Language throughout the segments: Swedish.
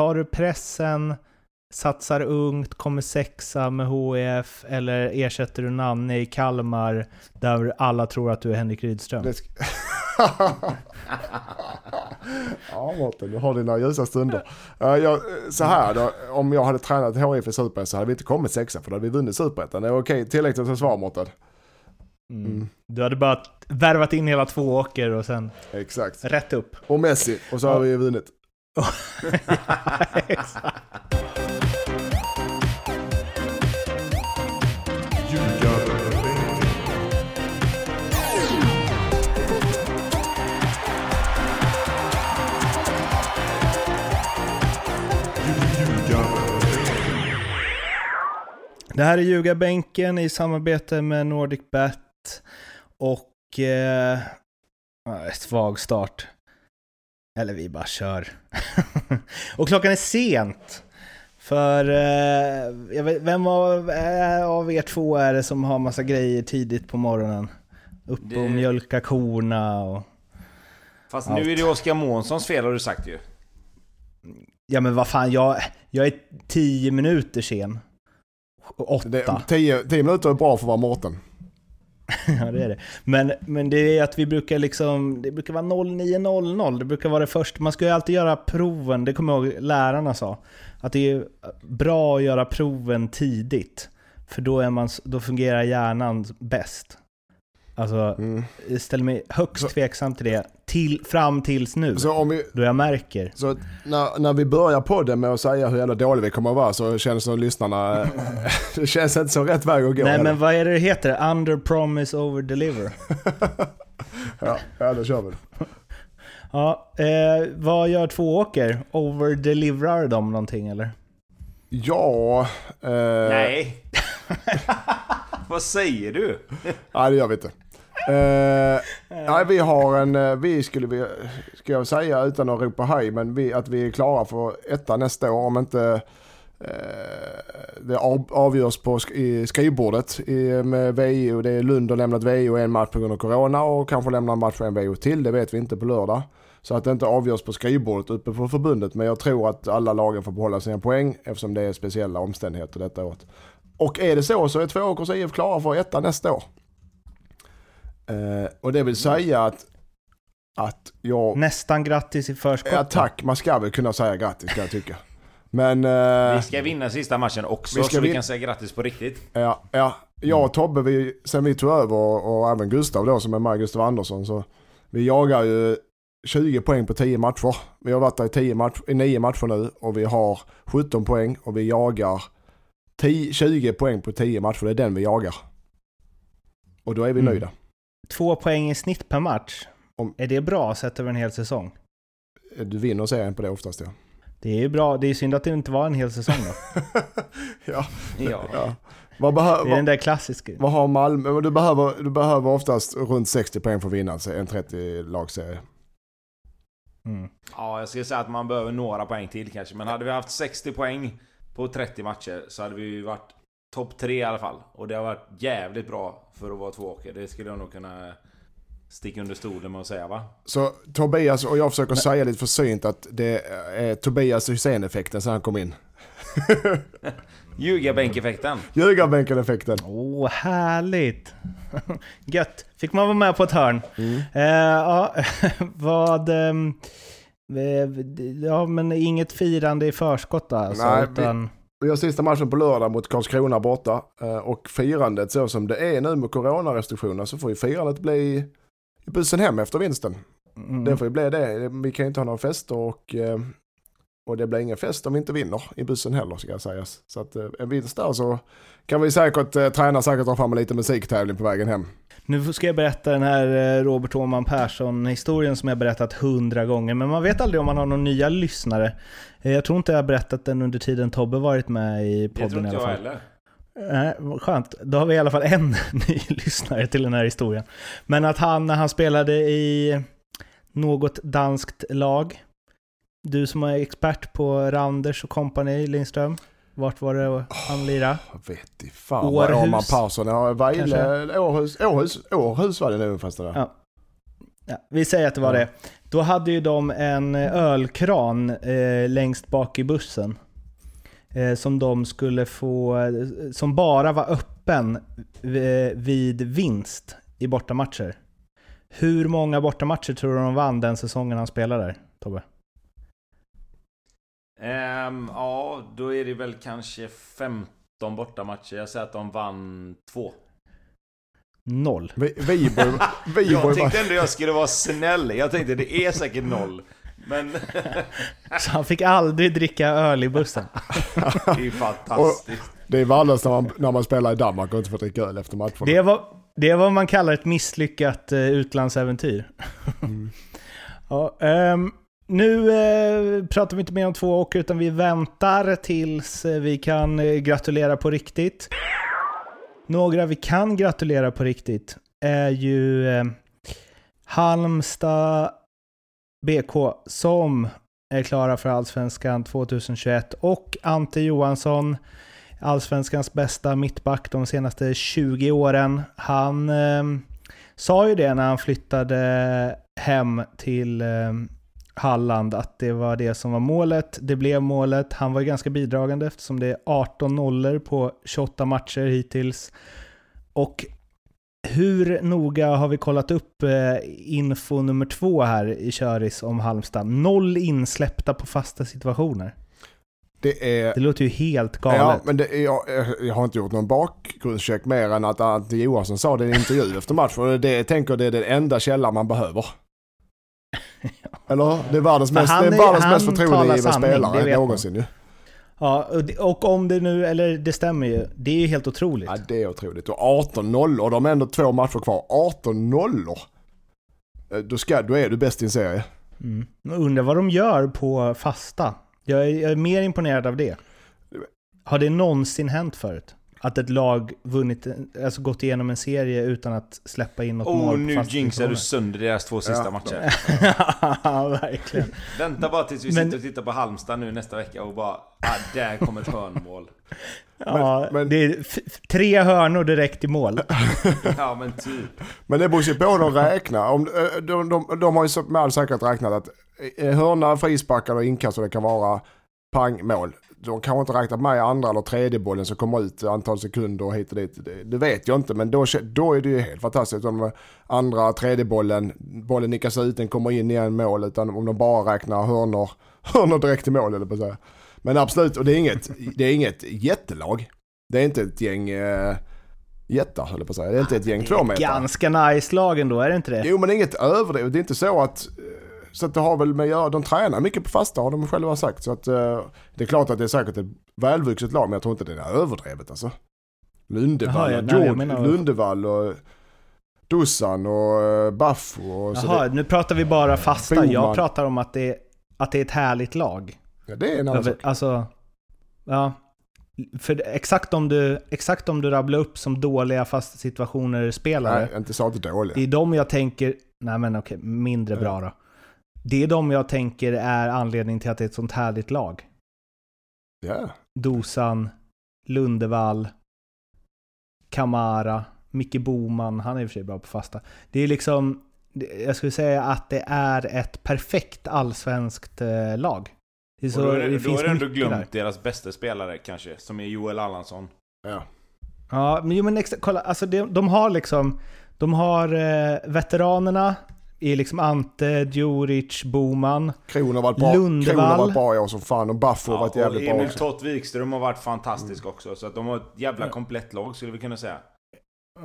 Tar du pressen, satsar ungt, kommer sexa med HIF eller ersätter du Nanne i Kalmar där alla tror att du är Henrik Rydström? Det sk- ja Mårten, du har dina ljusa stunder. Uh, jag, så här då, om jag hade tränat HIF i Superettan så hade vi inte kommit sexa för då hade vi vunnit Superettan. Det är okej, tillräckligt som svar Mårten. Mm. Du hade bara värvat in hela två åker och sen Exakt. rätt upp. Och Messi, och så har vi vunnit. Exakt. Det här är Ljugarbänken i samarbete med NordicBet och eh, svag start. Eller vi bara kör. och klockan är sent. För eh, jag vet, vem av, eh, av er två är det som har massa grejer tidigt på morgonen? Upp Det- och mjölka korna och... Fast Allt. nu är det Oskar Månssons fel har du sagt ju. Ja men vad fan, jag, jag är tio minuter sen. Åtta. Det, tio, tio minuter är bra för att vara Mårten. Ja det är det. Men, men det är att vi brukar liksom, det brukar vara 09.00, det brukar vara det första. Man ska ju alltid göra proven, det kommer jag ihåg lärarna sa. Att det är bra att göra proven tidigt. För då, är man, då fungerar hjärnan bäst. Alltså, Mm. jag ställer mig högst Så- tveksam till det. Till, fram tills nu. Så om vi, Då jag märker. Så när, när vi börjar podden med att säga hur jävla dåliga vi kommer att vara så känns det som lyssnarna, det känns inte som rätt väg att gå. Nej heller. men vad är det det heter? Under promise over deliver. ja, ja, då kör vi. Ja, eh, vad gör två åker? Over deliverar de någonting eller? Ja, eh, Nej. Vad säger du? nej det gör vi inte uh, nej, vi har en, eh, vi skulle vi, ska jag säga utan att ropa hej, men vi, att vi är klara för etta nästa år om inte uh, det avgörs på sk- i skrivbordet i, med VO. Det är Lund har lämnat VO en match på grund av corona och kanske lämnar en match för en VO till. Det vet vi inte på lördag. Så att det inte avgörs på skrivbordet uppe på förbundet. Men jag tror att alla lagen får behålla sina poäng eftersom det är speciella omständigheter detta året. Och är det så så är Tvååkers IF klara för etta nästa år. Eh, och det vill säga att, att jag... Nästan grattis i förskott. Ja, tack, man ska väl kunna säga grattis kan jag tycka. Men... eh, Vi ska vinna sista matchen också Vi ska så vi kan säga grattis på riktigt. Ja, ja. Jag och Tobbe, vi, sen vi tog över och, och även Gustav då som är med, Gustav Andersson, så vi jagar ju 20 poäng på 10 matcher. Vi har varit där i, 10 match, i 9 matcher nu och vi har 17 poäng och vi jagar 10, 20 poäng på 10 matcher. Det är den vi jagar. Och då är vi Mm. nöjda. Två poäng i snitt per match. Om- Är det bra sett över en hel säsong? Du vinner serien på det oftast ja. Det är ju bra. Det är synd att det inte var en hel säsong då. ja, Ja. ja. Vad, behö, Det är den där klassiska. vad har Malmö? Du behöver, du behöver oftast runt 60 poäng för att vinna en 30-lagsserie. Mm. ja, jag skulle säga att man behöver några poäng till kanske. Men hade vi haft 60 poäng på 30 matcher så hade vi ju varit topp 3 i alla fall. Och det har varit jävligt bra för att vara tvååker. Det skulle jag nog kunna sticka under stolen med att säga va? Så Tobias, och jag försöker säga lite försynt att det är Tobias Hysén-effekten sen han kom in. Ljugarbänkeffekten. Ljugarbänken-effekten. Åh, härligt! Gött! Fick man vara med på ett hörn. Mm. Eh, ja, vad... ehm, eh, ja, men inget firande i förskott alltså, Nej, utan... Vi har sista matchen på lördag mot Karlskrona borta. eh, Och firandet så som det är nu med coronarestriktionerna så får ju firandet bli i bussen hem efter vinsten. Mm. Det får ju bli det. Vi kan ju inte ha några fester och, eh, och det blir ingen fest om vi inte vinner i bussen heller ska jag sägas. Så att eh, en vinst där så kan vi säkert, eh, träna säkert dra fram en liten musiktävling på vägen hem. Nu ska jag berätta den här eh, Robert Åhman Persson-historien som jag berättat hundra gånger, men man vet aldrig om man har några nya lyssnare. Jag tror inte jag har berättat den under tiden Tobbe varit med i Det podden tror i inte alla jag fall. heller. Nej, vad skönt. Då har vi i alla fall en ny lyssnare till den här historien. Men att han, när han spelade i något danskt lag, du som är expert på Randers och kompani Lindström, vart var det han lirade? Jag vet i fan Århus. Persson, ja, Vejle, Århus, Århus, Århus var det nu fast det där. Ja. Ja, vi säger att det var Ja. det. Då hade ju de en ölkran eh, längst bak i bussen. Eh, som de skulle få, eh, som bara var öppen eh, vid vinst i bortamatcher. Hur många bortamatcher tror du de vann den säsongen han spelade där, Tobbe? Ja, då är det väl kanske 15 bortamatcher. Jag säger att de vann två. Noll. Viborg Jag tänkte ändå jag skulle vara snäll. Jag tänkte det är säkert noll. Men Så han fick aldrig dricka öl i bussen. det är fantastiskt. Det är värdelöst när man, när man spelar i Danmark och inte får dricka öl efter matcherna. Det var, det är vad man kallar ett misslyckat eh, utlandsäventyr. ja, ehm, nu eh, pratar vi inte mer om två åker utan vi väntar tills eh, vi kan eh, gratulera på riktigt. Några vi kan gratulera på riktigt är ju eh, Halmstad BK som är klara för Allsvenskan 2021 och Ante Johansson Allsvenskans bästa mittback de senaste 20 åren. Han eh, sa ju det när han flyttade hem till eh, Halland, att det var det som var målet. Det blev målet. Han var ju ganska bidragande eftersom det är 18 nollor på 28 matcher hittills. Och hur noga har vi kollat upp eh, info nummer två här i Köris om Halmstad? Noll insläppta på fasta situationer. Det är... Det låter ju helt galet. Ja, men det jag, jag har inte gjort någon bakgrundscheck mer än att Ante Johansson sa det i en intervju efter matchen. Det, jag tänker det är den enda källan man behöver. Eller? Det är världens mest, han det är är- världens han mest det spelare någonsin ju. Ja, och, och om det nu, eller det stämmer ju, det är ju helt otroligt. Ja, det är otroligt. Och 18 nollor, de har ändå två matcher kvar. 18 nollor! Eh, Då, ska, då är du bäst i en serie. Mm. Undrar vad de gör på fasta. Jag är, jag är mer imponerad av det. Har det någonsin hänt förut? Att ett lag vunnit, alltså gått igenom en serie utan att släppa in något mål Oh, på nu jinxar du sönder deras två sista Ja. matcher. ja, verkligen. Vänta bara tills vi Men- sitter och tittar på Halmstad nu nästa vecka och bara ah, där kommer ett hörnmål. Ja, men- det är tre hörnor direkt i mål. Ja men typ. Men det beror ju på hur de räknar. Om, eh, de, de, de har ju så- med all säkerhet räknat att eh, hörna, frisparkar och inkast och det kan vara pang, mål. De kanske inte räknat med andra eller tredje bollen som kommer ut antal sekunder och hit och dit. Det, det vet jag inte men då, då är det ju helt fantastiskt om andra, tredje bollen, bollen nickas ut, den kommer in igen mål. Utan om de bara räknar hörnor, hörnor direkt till mål eller på säga. Men absolut, och det är inget, det är inget jättelag. Det är inte ett gäng eh, jättar höll jag på att säga. Det är inte ett gäng två meter. Ganska nice lag ändå, är det inte det? Jo men inget överdrivet. Det är inte så att... eh, Så att det har väl med att göra, de tränar mycket på fasta har de själva sagt. Så att eh, det är klart att det är säkert ett välvuxet lag men jag tror inte det är överdrivet alltså. Lundevall, Jaha, ja, jag George, menar- Lundevall och Dussan och uh, Baffo och Jaha, det, nu pratar vi bara fasta. Jag Boman. pratar om att det, att det är ett härligt lag. ja, det är en annan sak. alltså, ja. För exakt om, du, exakt om du rabblar upp som dåliga fasta situationer spelare, Nej, inte så att det är det är de jag tänker, nej men okej, mindre bra då. Det är de jag tänker är anledning till att det är ett sånt härligt lag. Ja. Dosan, Lundevall, Kamara, Micke Boman, han är i och för sig bra på fasta. Det är liksom, jag skulle säga att det är ett perfekt allsvenskt eh, lag. Det är Och så, då är det, det, då finns är ändå mycket där. glömt deras bästa spelare kanske, som är Joel Allansson. ja. Ja, men, jo, men kolla, alltså de, de har liksom, de har eh, veteranerna i liksom Ante, Djuric, Boman. Kron har varit bra. Lundevall. Kron har varit bra i år som fan och Baffo har Ja, varit och jävligt bra Emil också. Tott Wikström har varit fantastisk Mm. också, så att de har ett jävla komplett lag skulle vi kunna säga.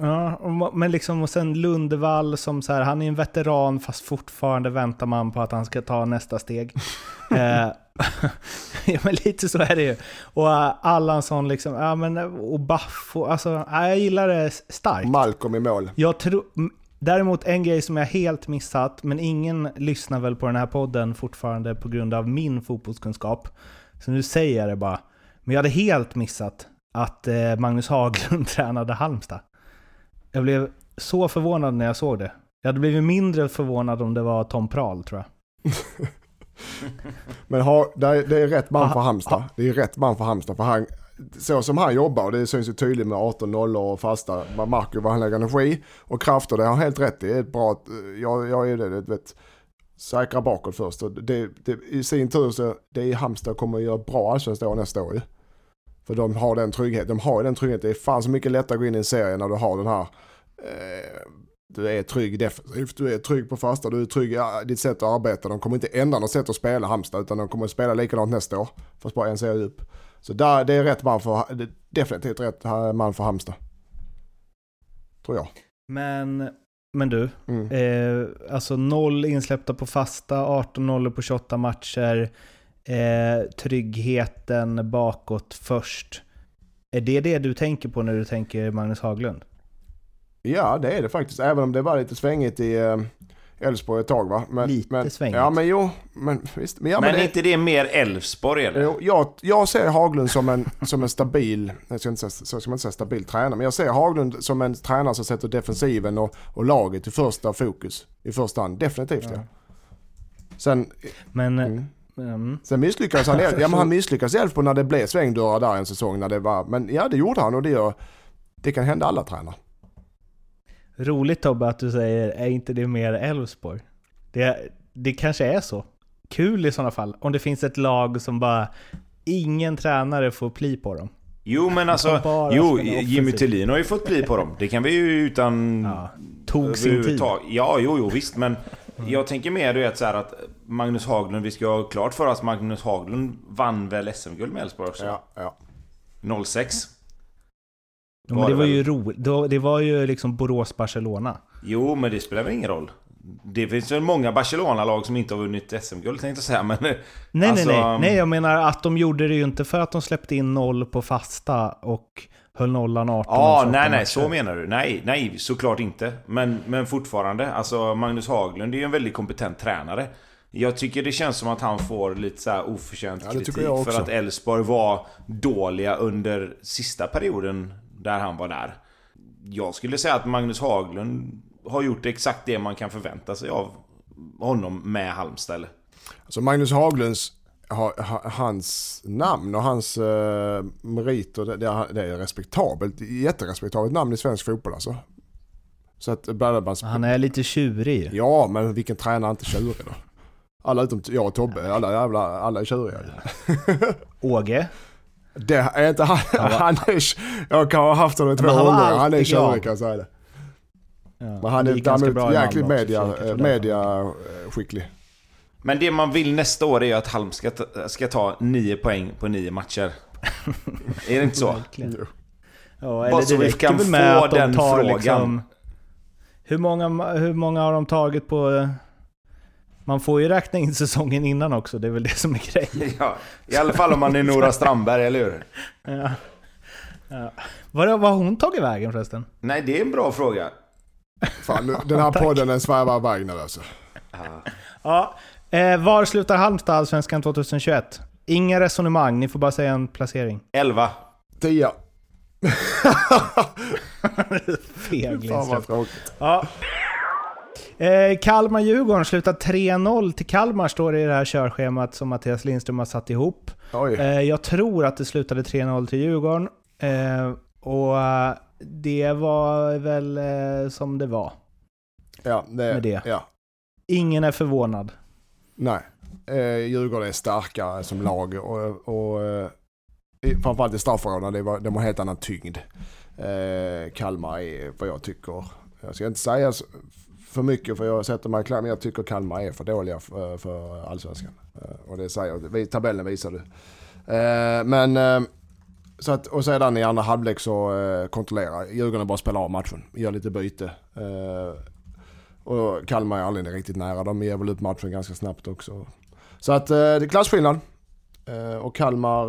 Ja, och, men liksom, och sen Lundevall som så här, han är en veteran fast fortfarande väntar man på att han ska ta nästa steg. eh, ja, men lite så är det ju. Och uh, Allansson liksom, ja men och Baffo, alltså ja, jag gillar det starkt. Malcolm i mål. Jag tror... Däremot en grej som jag helt missat, men ingen lyssnar väl på den här podden fortfarande på grund av min fotbollskunskap. Så nu säger jag det bara. Men jag hade helt missat att eh, Magnus Haglund tränade Halmstad. Jag blev så förvånad när jag såg det. Jag hade blivit mindre förvånad om det var Tom Prahl tror jag. Men har, det, är, det är rätt man Ha- för Halmstad. ha- Det är rätt man för Halmstad. För han, så som han jobbar, och det syns ju tydligt med 18-0 och fasta, man märker vad han lägger energi och krafter, det har han helt rätt i. Det är ett bra, eh, jag, jag är det, du vet, säkra bakåt först. Och det, det, I sin tur så, det är Halmstad kommer att göra bra allsvenskt år nästa år ju. För de har den tryggheten, de har ju den tryggheten. Det är fan så mycket lättare att gå in i en serie när du har den här eh, du är trygg defensivt, du är trygg på fasta, du är trygg i eh, ditt sätt att arbeta. De kommer inte ändra något sätt att spela Halmstad utan de kommer att spela likadant nästa år. Fast bara en serie upp. Så där, det är rätt man för, definitivt rätt man för Halmstad. Tror jag. Men, men du, mm. eh, alltså noll insläppta på fasta, 18 nollor på 28 matcher. Eh, tryggheten bakåt först. Är det det du tänker på när du tänker Magnus Haglund? Ja, det är det faktiskt. Även om det var lite svängigt i eh, Elfsborg ett tag va? Men, lite men, svängigt. Ja men jo, men visst. Men, ja, men, men är inte det mer Elfsborg eller? Jo, jag, jag ser Haglund som en, som en stabil, jag ska inte säga, så ska man inte säga stabil tränare, men jag ser Haglund som en tränare som sätter defensiven och, och laget i första fokus. I första hand, definitivt ja. ja. Sen... Men... Mm. Mm. Sen misslyckades han, ja, men han misslyckades i Elfsborg när det blev svängdörrar där en säsong. När det var, men ja, det gjorde han och det gör... Det kan hända alla tränare. Roligt Tobbe att du säger, är inte det mer Elfsborg? Det, det kanske är så. Kul i sådana fall. Om det finns ett lag som bara, ingen tränare får pli på dem. Jo men alltså, jo Jimmy Tillin har ju fått pli på dem. Det kan vi ju utan... Ja, tog sin tid. Ja, jo, jo visst men mm. jag tänker mer du vet så att Magnus Haglund, vi ska ha klart för oss Magnus Haglund vann väl SM-guld med Elfsborg också? Ja, ja. 06. Ja, men det var ju roligt. Det var ju liksom Borås-Barcelona. Jo, men det spelar väl ingen roll. Det finns väl många Barcelona-lag som inte har vunnit SM-guld tänkte jag säga, men... Nej, alltså... nej, nej. Nej, jag menar att de gjorde det ju inte för att de släppte in noll på fasta och höll nollan 18 Ja, nej, nej, så menar du. Nej, nej, såklart inte. Men, men fortfarande, alltså Magnus Haglund är ju en väldigt kompetent tränare. Jag tycker det känns som att han får lite så här oförtjänt ja, kritik för att Elfsborg var dåliga under sista perioden där han var där. Jag skulle säga att Magnus Haglund har gjort exakt det man kan förvänta sig av honom med Halmstad. Alltså Magnus Haglunds, hans namn och hans uh, meriter, det, det, är respektabelt. Jätterespektabelt namn i svensk fotboll alltså. Så att, bara, han är lite tjurig. Ja, men vilken tränare är inte tjurig då? Alla utom jag och Tobbe, alla jävla, alla är tjuriga. Åge? Det är inte han, han, han är, jag kan ha haft honom två gånger, han är tjurig kan jag säga det. Ja, men han är däremot jäkligt media, media skicklig. Men det man vill nästa år är ju att Halm ska ta, ska ta nio poäng på nio matcher. är det inte så? ja, eller det räcker väl med att de tar liksom... Hur många, hur många har de tagit på man får ju räkna in säsongen innan också, det är väl det som är grejen. Ja, I alla fall om man är Nora Strandberg, eller hur? Ja. ja. Var har hon tagit vägen förresten? Nej, det är en bra fråga. Fan, den här podden den svävar iväg nu alltså. Ja. Eh, var slutar Halmstad Allsvenskan 2021? Inga resonemang, ni får bara säga en placering. 11. 10. Fegling. Fan vad tråkigt. Ja. Eh, Kalmar-Djurgården slutar 3-0 till Kalmar står det i det här körschemat som Mattias Lindström har satt ihop. Eh, jag tror att det slutade 3-0 till Djurgården. Eh, och eh, det var väl som det var. Ja, det, med det. Ja. Ingen är förvånad. Nej. Eh, Djurgården är starkare som lag och, och framförallt i straffområdena, de har helt annan tyngd. Eh, Kalmar är vad jag tycker, jag ska inte säga för mycket för jag sätter mig i men jag tycker Kalmar är för dåliga för, eh, för allsvenskan. Eh, och det säger tabellen visar det. Eh, men så att, och sedan i andra halvlek så kontrollerar Djurgården bara spelar av matchen, gör lite byte. Och Kalmar är aldrig riktigt nära, de ger väl upp matchen ganska snabbt också. Så att det är klasskillnad. Och Kalmar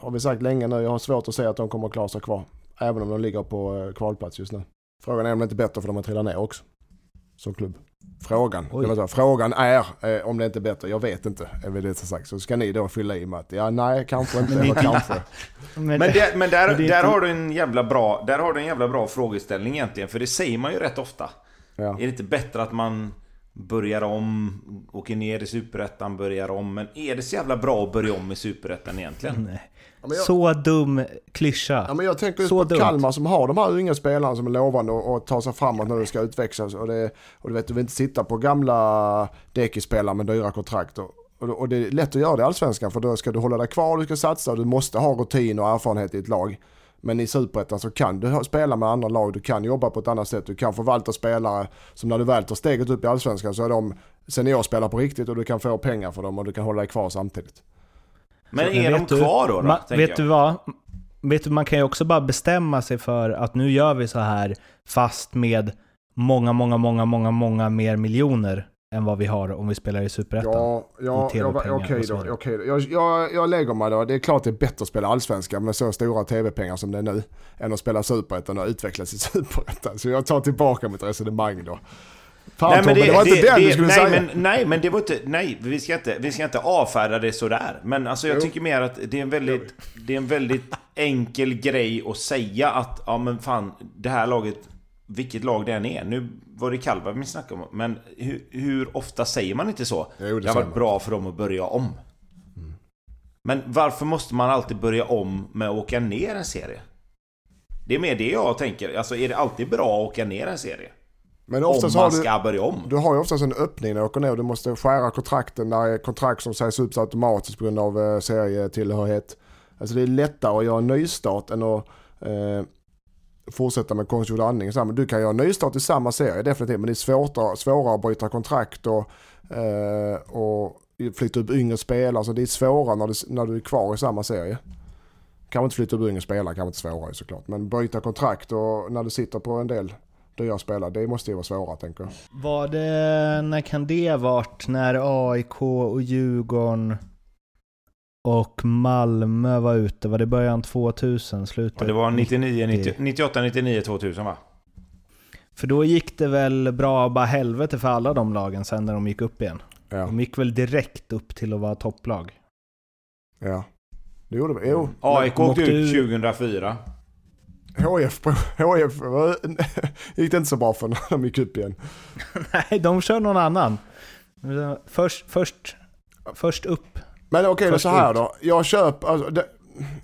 har vi sagt länge nu, jag har svårt att se att de kommer att klara sig kvar. Även om de ligger på kvalplats just nu. Frågan är om det inte är bättre för dem att trilla ner också som klubb. Frågan, säga, frågan är eh, om det inte är bättre, jag vet inte, är väl det sagt. Så ska ni då fylla i med att ja, nej, kanske inte, eller kanske. men, det, men där, men där, har du en jävla bra, där har du en jävla bra frågeställning egentligen, för det säger man ju rätt ofta. Ja. Är det inte bättre att man börjar om, åker ner i Superettan, börjar om. Men är det så jävla bra att börja om i Superettan egentligen? Nej. Ja, jag- Så dum klyscha. Ja, men jag tänker Så på dumt. Kalmar som har de här unga spelarna som är lovande och, och tar sig framåt när det ska utvecklas. Och, det, och du vet, du vill inte sitta på gamla Deki-spelare med dyra kontrakt. Och, och, det är lätt att göra det i Allsvenskan för då ska du hålla dig kvar, du ska satsa och du måste ha rutin och erfarenhet i ett lag. Men i Superettan så kan du spela med andra lag, du kan jobba på ett annat sätt, du kan förvalta spelare som när du väl tar steget upp i Allsvenskan så är de seniorspelare på riktigt och du kan få pengar för dem och du kan hålla dig kvar samtidigt. Men är de vet du- kvar då? då Ma, vet du vad? Vet du, man kan ju också bara bestämma sig för att nu gör vi så här fast med många, många, många, många, många mer miljoner än vad vi har om vi spelar i Superettan. Ja, ja, I ja okej då. Okej då. Jag, jag, jag lägger mig då. Det är klart det är bättre att spela allsvenskan med så stora tv-pengar som det är nu. Än att spela superettan och utvecklas i superettan. Så jag tar tillbaka mitt resonemang då. Fan Nej men, det, det, var inte det, det, du skulle nej, säga. Men, nej men det var inte... Nej, vi ska inte, vi ska inte avfärda det sådär. Men alltså jag Jo. tycker mer att det är en väldigt... Det är en väldigt enkel grej att säga att ja men fan, det här laget... Vilket lag det än är. Nu var det Kalmar vi snackade om. Men hur, hur ofta säger man inte så? Jo, det det har varit bra för dem att börja om. Men varför måste man alltid börja om med att åka ner en serie? Det är mer det jag tänker. Alltså är det alltid bra att åka ner en serie? Men Om man du, ska börja om. du har ju oftast en öppning när du åker ner. Du måste skära kontrakten när det är kontrakt som sägs upp automatiskt på grund av eh, serietillhörighet. Alltså det är lättare att göra en nystart än att eh, fortsätta med konstgjord andning. Men du kan göra en nystart i samma serie definitivt. Men det är svårare, svårare att bryta kontrakt och, eh, och flytta upp yngre spelare. Så det är svårare när du, när du är kvar i samma serie. Kan inte flytta upp yngre spelare, kan inte svårare såklart. Men bryta kontrakt och när du sitter på en del dyra spelare, det måste ju vara svårare tänker jag. Var det, när kan det varit? När AIK och Djurgården och Malmö var ute? Var det början 2000? Slutet? Ja, det var 99, 90, 98, 99, 2000 va? För då gick det väl bra bara helvete för alla de lagen sen när de gick upp igen. Ja, De gick väl direkt upp till att vara topplag. ja. Det gjorde vi. Jo. AIK åkte ut ur- 2004. HF, HF gick det inte så bra för när de gick upp igen. Nej, de kör någon annan. Först, först, först upp. Men okej, Först så här ut. då. Jag köper, alltså, det,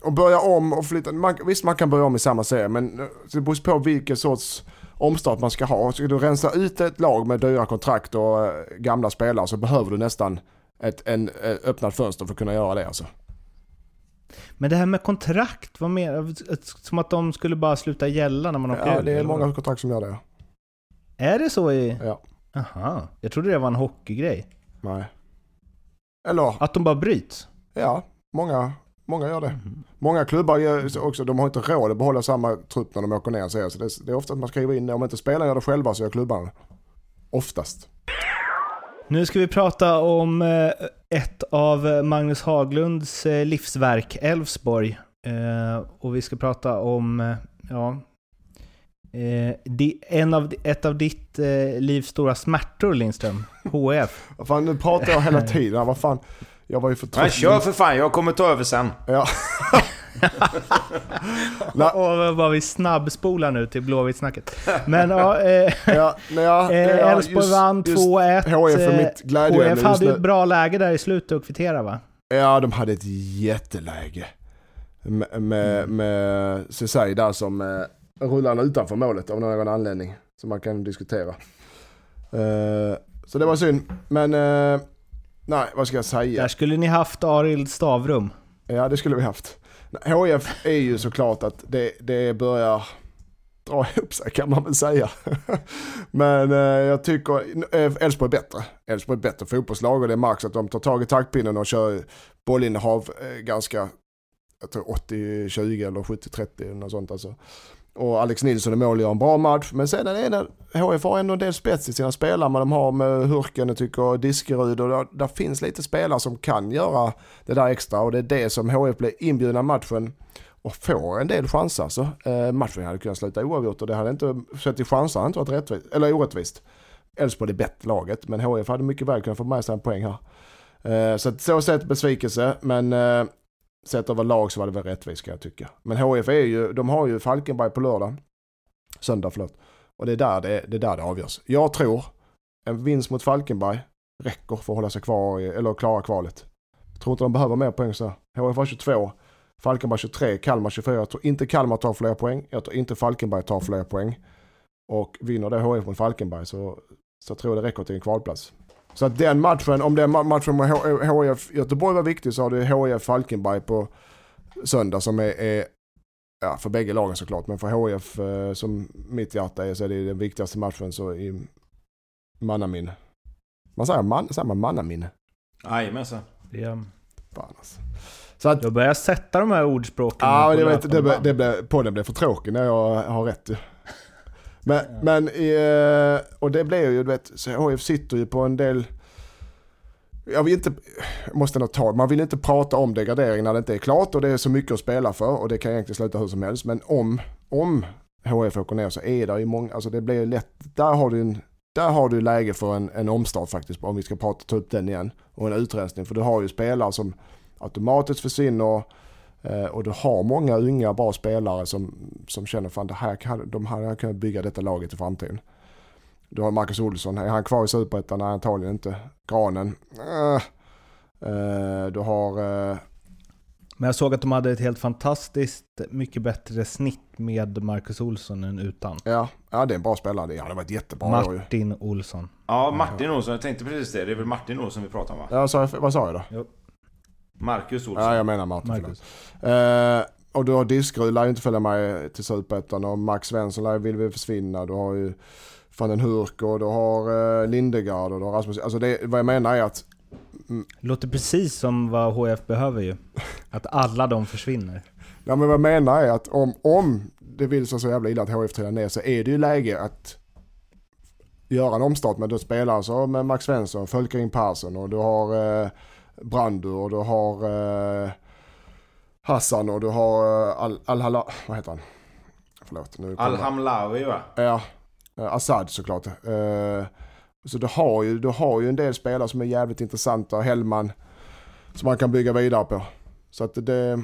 och börja om och flytta. Man, visst, man kan börja om i samma serie, men eh, det beror på vilken sorts omstart man ska ha. Ska du rensa ut ett lag med dyra kontrakt och eh, gamla spelare så behöver du nästan ett en, eh, öppnat fönster för att kunna göra det alltså. Men det här med kontrakt, vad mer? Som att de skulle bara sluta gälla när man åker Ja, det är många kontrakt som gör det. Är det så i... Ja, Aha. Jag trodde det var en hockeygrej. nej. Eller, Att de bara bryts. ja, många, många gör det. Många klubbar gör så också, de har inte råd att behålla samma trupp när de åker ner. Så det, det är ofta att man skriver in det. Om inte spelarna gör det själva så gör klubbarna. Oftast. Nu ska vi prata om eh, ett av Magnus Haglunds eh, livsverk, Elfsborg. Eh, Och vi ska prata om, ja, en av, ett av ditt livs stora smärtor Lindström, HF. Vad fan, nu pratar jag hela tiden. Vad fan. Jag var ju för Men trött. kör för fan, jag kommer ta över sen. Ja. Och vad vi snabbspolar nu till Blåvitt-snacket. Men ja, eh, ja, nej, ja, eh, Elfsborg vann just 2-1. HF eh, mitt HF hade ju ett bra läge där i slutet att kvittera va? Ja, de hade ett jätteläge. Med, med, Mm. med Ceesay där som eh, rullar utanför målet av någon anledning. Som man kan diskutera. Så det var synd. Men, nej vad ska jag säga? Där skulle ni haft Arild Stavrum. Ja, det skulle vi haft. HF är ju såklart att det, det börjar dra ihop sig kan man väl säga. Men eh, jag tycker eh, Elfsborg är bättre. Elfsborg är bättre fotbollslag och det märks att de tar tag i taktpinnen och kör bollinnehav eh, ganska, jag tror 80-20 eller 70-30 eller något sånt alltså. Och Alex Nilsson i mål gör en bra match. Men sen är det, HF har ändå en del spets i sina spelare. Men de har med Hurken, och tycker, Diskerud och där, där finns lite spelare som kan göra det där extra. Och det är det som HF blir inbjudna matchen och får en del chanser alltså. Eh, matchen hade kunnat sluta oavgjort och det hade inte, sett till chanser, hade inte varit rättvist, eller orättvist. Elfsborg är bättre laget, men HF hade mycket väl kunnat få med sig en poäng här. Eh, så att så sett besvikelse, men eh, sett över lag så var det väl rättvist kan jag tycka. Men HF är ju, de har ju Falkenberg på lördag. Söndag, förlåt. Och det är där det, det, är där det avgörs. Jag tror en vinst mot Falkenberg räcker för att hålla sig kvar, i, eller klara kvalet. Jag tror inte de behöver mer poäng så. HIF har 22, Falkenberg 23, Kalmar 24. Jag tror inte Kalmar tar fler poäng. Jag tror inte Falkenberg tar fler poäng. Och vinner det HIF mot Falkenberg så, så tror jag det räcker till en kvalplats. Så att den matchen, om den matchen med HIF Göteborg var viktig så har du HIF Falkenberg på söndag som är, är ja, för bägge lagen såklart. Men för HIF eh, som mitt hjärta är så är det den viktigaste matchen så i mannaminne. Man säger, man, säger man mannaminne? Jajamensan. Det, Fan alltså. Så att, jag börjar sätta de här ordspråken. ja, det, det, det, det, podden blev för tråkig när jag har rätt. Men, men eh, och det blir ju, du vet, så HIF sitter ju på en del jag vill inte, jag måste nog ta, man vill inte prata om degradering när det inte är klart och det är så mycket att spela för och det kan egentligen sluta hur som helst. Men om, om HF åker ner så är det ju många, alltså det blir lätt, där har du en, där har du läge för en, en omstart faktiskt, om vi ska prata, ta upp den igen. Och en utrensning, för du har ju spelare som automatiskt försvinner och du har många unga bra spelare som, som känner fan det här kan, de här kunnat bygga detta laget i framtiden. Du har Marcus Olsson, är han kvar i Superettan? Nej, antagligen inte. Granen? Eh. Eh, du har... eh, Men jag såg att de hade ett helt fantastiskt mycket bättre snitt med Marcus Olsson än utan. ja, ja, det är en bra spelare. Det hade varit jättebra. Martin Olsson. Ja, Martin Olsson. Jag tänkte precis det. Det är väl Martin Olsson vi pratar om va? Ja, vad sa jag då? Marcus Olsson. Ja, jag menar Martin. Marcus. Eh, och du har Diskerud lär ju inte följa med till Superettan och Max Svensson lär vill väl försvinna. Du har ju van den Hurk och du har uh, Lindegard och du har Rasmus. Alltså det, vad jag menar är att Låter precis som vad HF behöver ju. Att alla de försvinner. Ja men vad jag menar är att om, om det vill sig så jävla illa att HF trillar ner så är det ju läge att göra en omstart med du spelar alltså med Max Svensson, Fölkring Persson och du har eh, Brandu och du har eh, Hassan och du har eh, Al, Al, Al vad heter han? Förlåt. Nu Al-Hamlawi va? Ja, eh, Assad såklart. Eh, Så du har, ju, du har ju en del spelare som är jävligt intressanta. Hellman som man kan bygga vidare på. Så att det,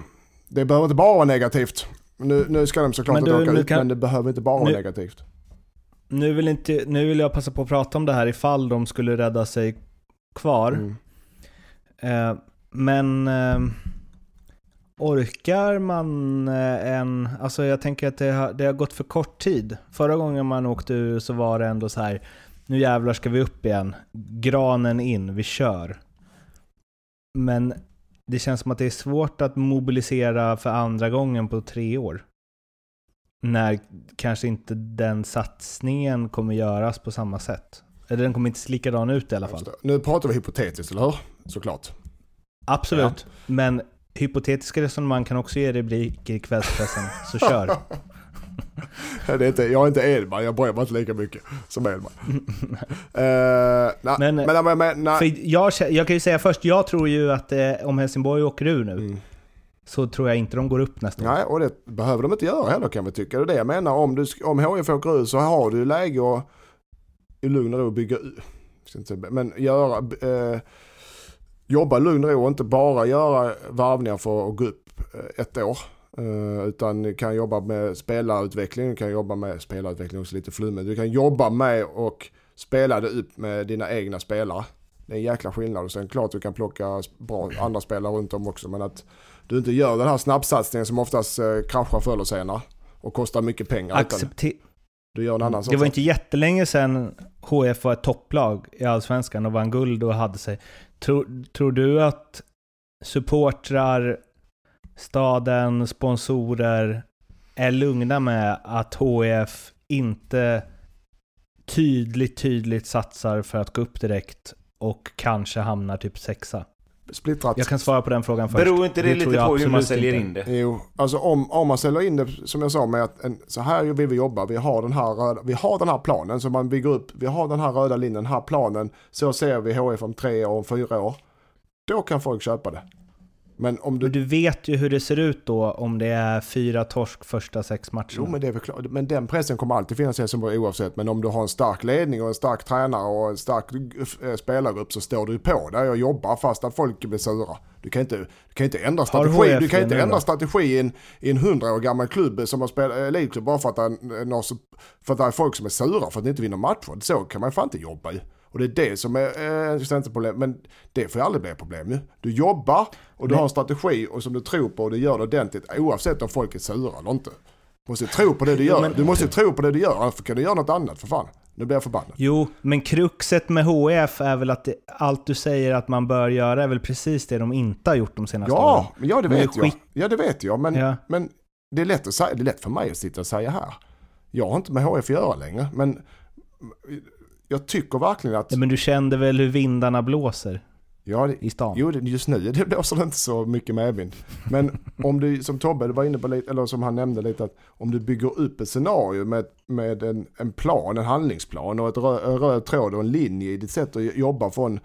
det behöver inte bara vara negativt. Nu, nu ska de såklart inte du, åka ut, kan- men det behöver inte bara vara nu- negativt. Nu vill, inte, nu vill jag passa på att prata om det här ifall de skulle rädda sig kvar. Mm. Eh, men eh, orkar man eh, en... Alltså jag tänker att det har, det har gått för kort tid. Förra gången man åkte ur så var det ändå så här. Nu jävlar ska vi upp igen. Granen in, vi kör. Men det känns som att det är svårt att mobilisera för andra gången på tre år. När kanske inte den satsningen kommer göras på samma sätt. Eller den kommer inte se likadan ut i alla fall. Nu pratar vi hypotetiskt, eller hur? Såklart. Absolut. Men hypotetiska resonemang kan också ge rubriker i kvällspressen. Så kör. Det är inte, jag är inte Edman, jag bryr mig inte lika mycket som Edman. uh, nej, Men- men, men, men, nej. För jag, jag kan ju säga först, jag tror ju att eh, om Helsingborg åker ur nu, Mm. så tror jag inte de går upp nästa år. Nej, och det behöver de inte göra heller kan vi tycka. Det är det jag menar. Om, du, om HIF åker ut så har du läge att i lugn och ro bygga ut. Men göra, eh, jobba lugn och ro och inte bara göra varvningar för att gå upp eh, ett år. Eh, utan du kan jobba med spelarutveckling, du kan jobba med spelarutveckling också lite flummigt. Du kan jobba med och spela det upp med dina egna spelare. Det är en jäkla skillnad och sen klart du kan plocka bra andra spelare runt om också men att du inte gör den här snabbsatsningen som oftast eh, kraschar förr eller senare och kostar mycket pengar. Du gör en annan det var inte jättelänge sedan HF var ett topplag i Allsvenskan och vann guld och hade sig. Tror, tror du att supportrar, staden, sponsorer är lugna med att HF inte tydligt, tydligt satsar för att gå upp direkt och kanske hamnar typ sexa? Splittrat. Jag kan svara på den frågan först. Beror inte det, tror lite på hur man säljer inte. in det? Jo, alltså om, om man säljer in det som jag sa med att en, så här vill vi jobba, vi har, den här röda, vi har den här planen som man bygger upp, vi har den här röda linjen, den här planen, så ser vi HF om tre år, om fyra år. Då kan folk köpa det. Men om du... Men du vet ju hur det ser ut då om det är fyra torsk första sex matcherna. Jo men det är väl klart, men den pressen kommer alltid finnas i Helsingborg oavsett. Men om du har en stark ledning och en stark tränare och en stark eh, spelargrupp så står du på där och jobbar fast att folk blir sura. Du kan inte, du kan inte ändra strategi, du kan inte ändra strategi i en, i en hundra år gammal klubb som har spelat elitklubb bara för att, någon som- för att det är folk som är sura för att de inte vinner matcher. Så kan man fan inte jobba ju. Och det är det som är eh, centerproblem. Men det får ju aldrig bli ett problem ju. Du jobbar och du Nej. har en strategi och som du tror på och du gör det ordentligt oavsett om folk är sura eller inte. Du måste tro på det du gör. men- Du måste tro på det du gör, annars kan du göra något annat för fan. Nu blir jag förbannad. Jo, men kruxet med HF är väl att det, allt du säger att man bör göra är väl precis det de inte har gjort de senaste åren. Ja, men ja det vet jag. Ja det vet jag, men, Ja. men det, är lätt att säga, det är lätt för mig att sitta och säga här. Jag har inte med HF att göra längre, men jag tycker verkligen att... Ja, Men du kände väl hur vindarna blåser Ja, det, i stan? jo, just nu det blåser det inte så mycket medvind. Men om du, som Tobbe var inne på lite, eller som han nämnde lite, att om du bygger upp ett scenario med, med en, en plan, en handlingsplan och ett rö, en röd tråd och en linje i ditt sätt att jobba från,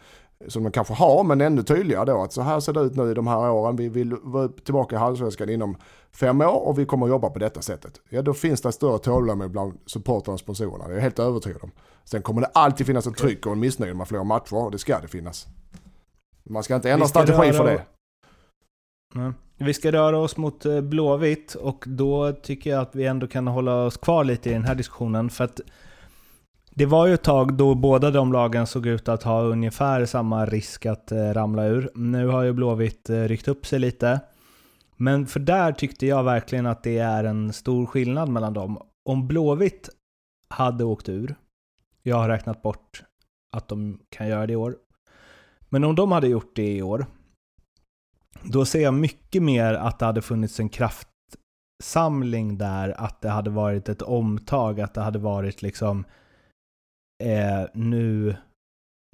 som man kanske har, men ännu tydligare då, att så här ser det ut nu i de här åren, vi vill vara tillbaka i Allsvenskan inom fem år och vi kommer att jobba på detta sättet. Ja, då finns det större tålamod bland supportrarna och sponsorerna, det är jag helt övertygad om. Sen kommer det alltid finnas ett tryck och en missnöje när man förlorar matcher, och det ska det finnas. Man ska inte ändra ska strategi för det. Ja. Vi ska röra oss mot eh, Blåvitt och då tycker jag att vi ändå kan hålla oss kvar lite i den här diskussionen. För att det var ju ett tag då båda de lagen såg ut att ha ungefär samma risk att eh, ramla ur. Nu har ju Blåvitt eh, ryckt upp sig lite. Men för där tyckte jag verkligen att det är en stor skillnad mellan dem. Om Blåvitt hade åkt ur, jag har räknat bort att de kan göra det i år. Men om de hade gjort det i år, då ser jag mycket mer att det hade funnits en kraftsamling där, att det hade varit ett omtag, att det hade varit liksom eh, nu,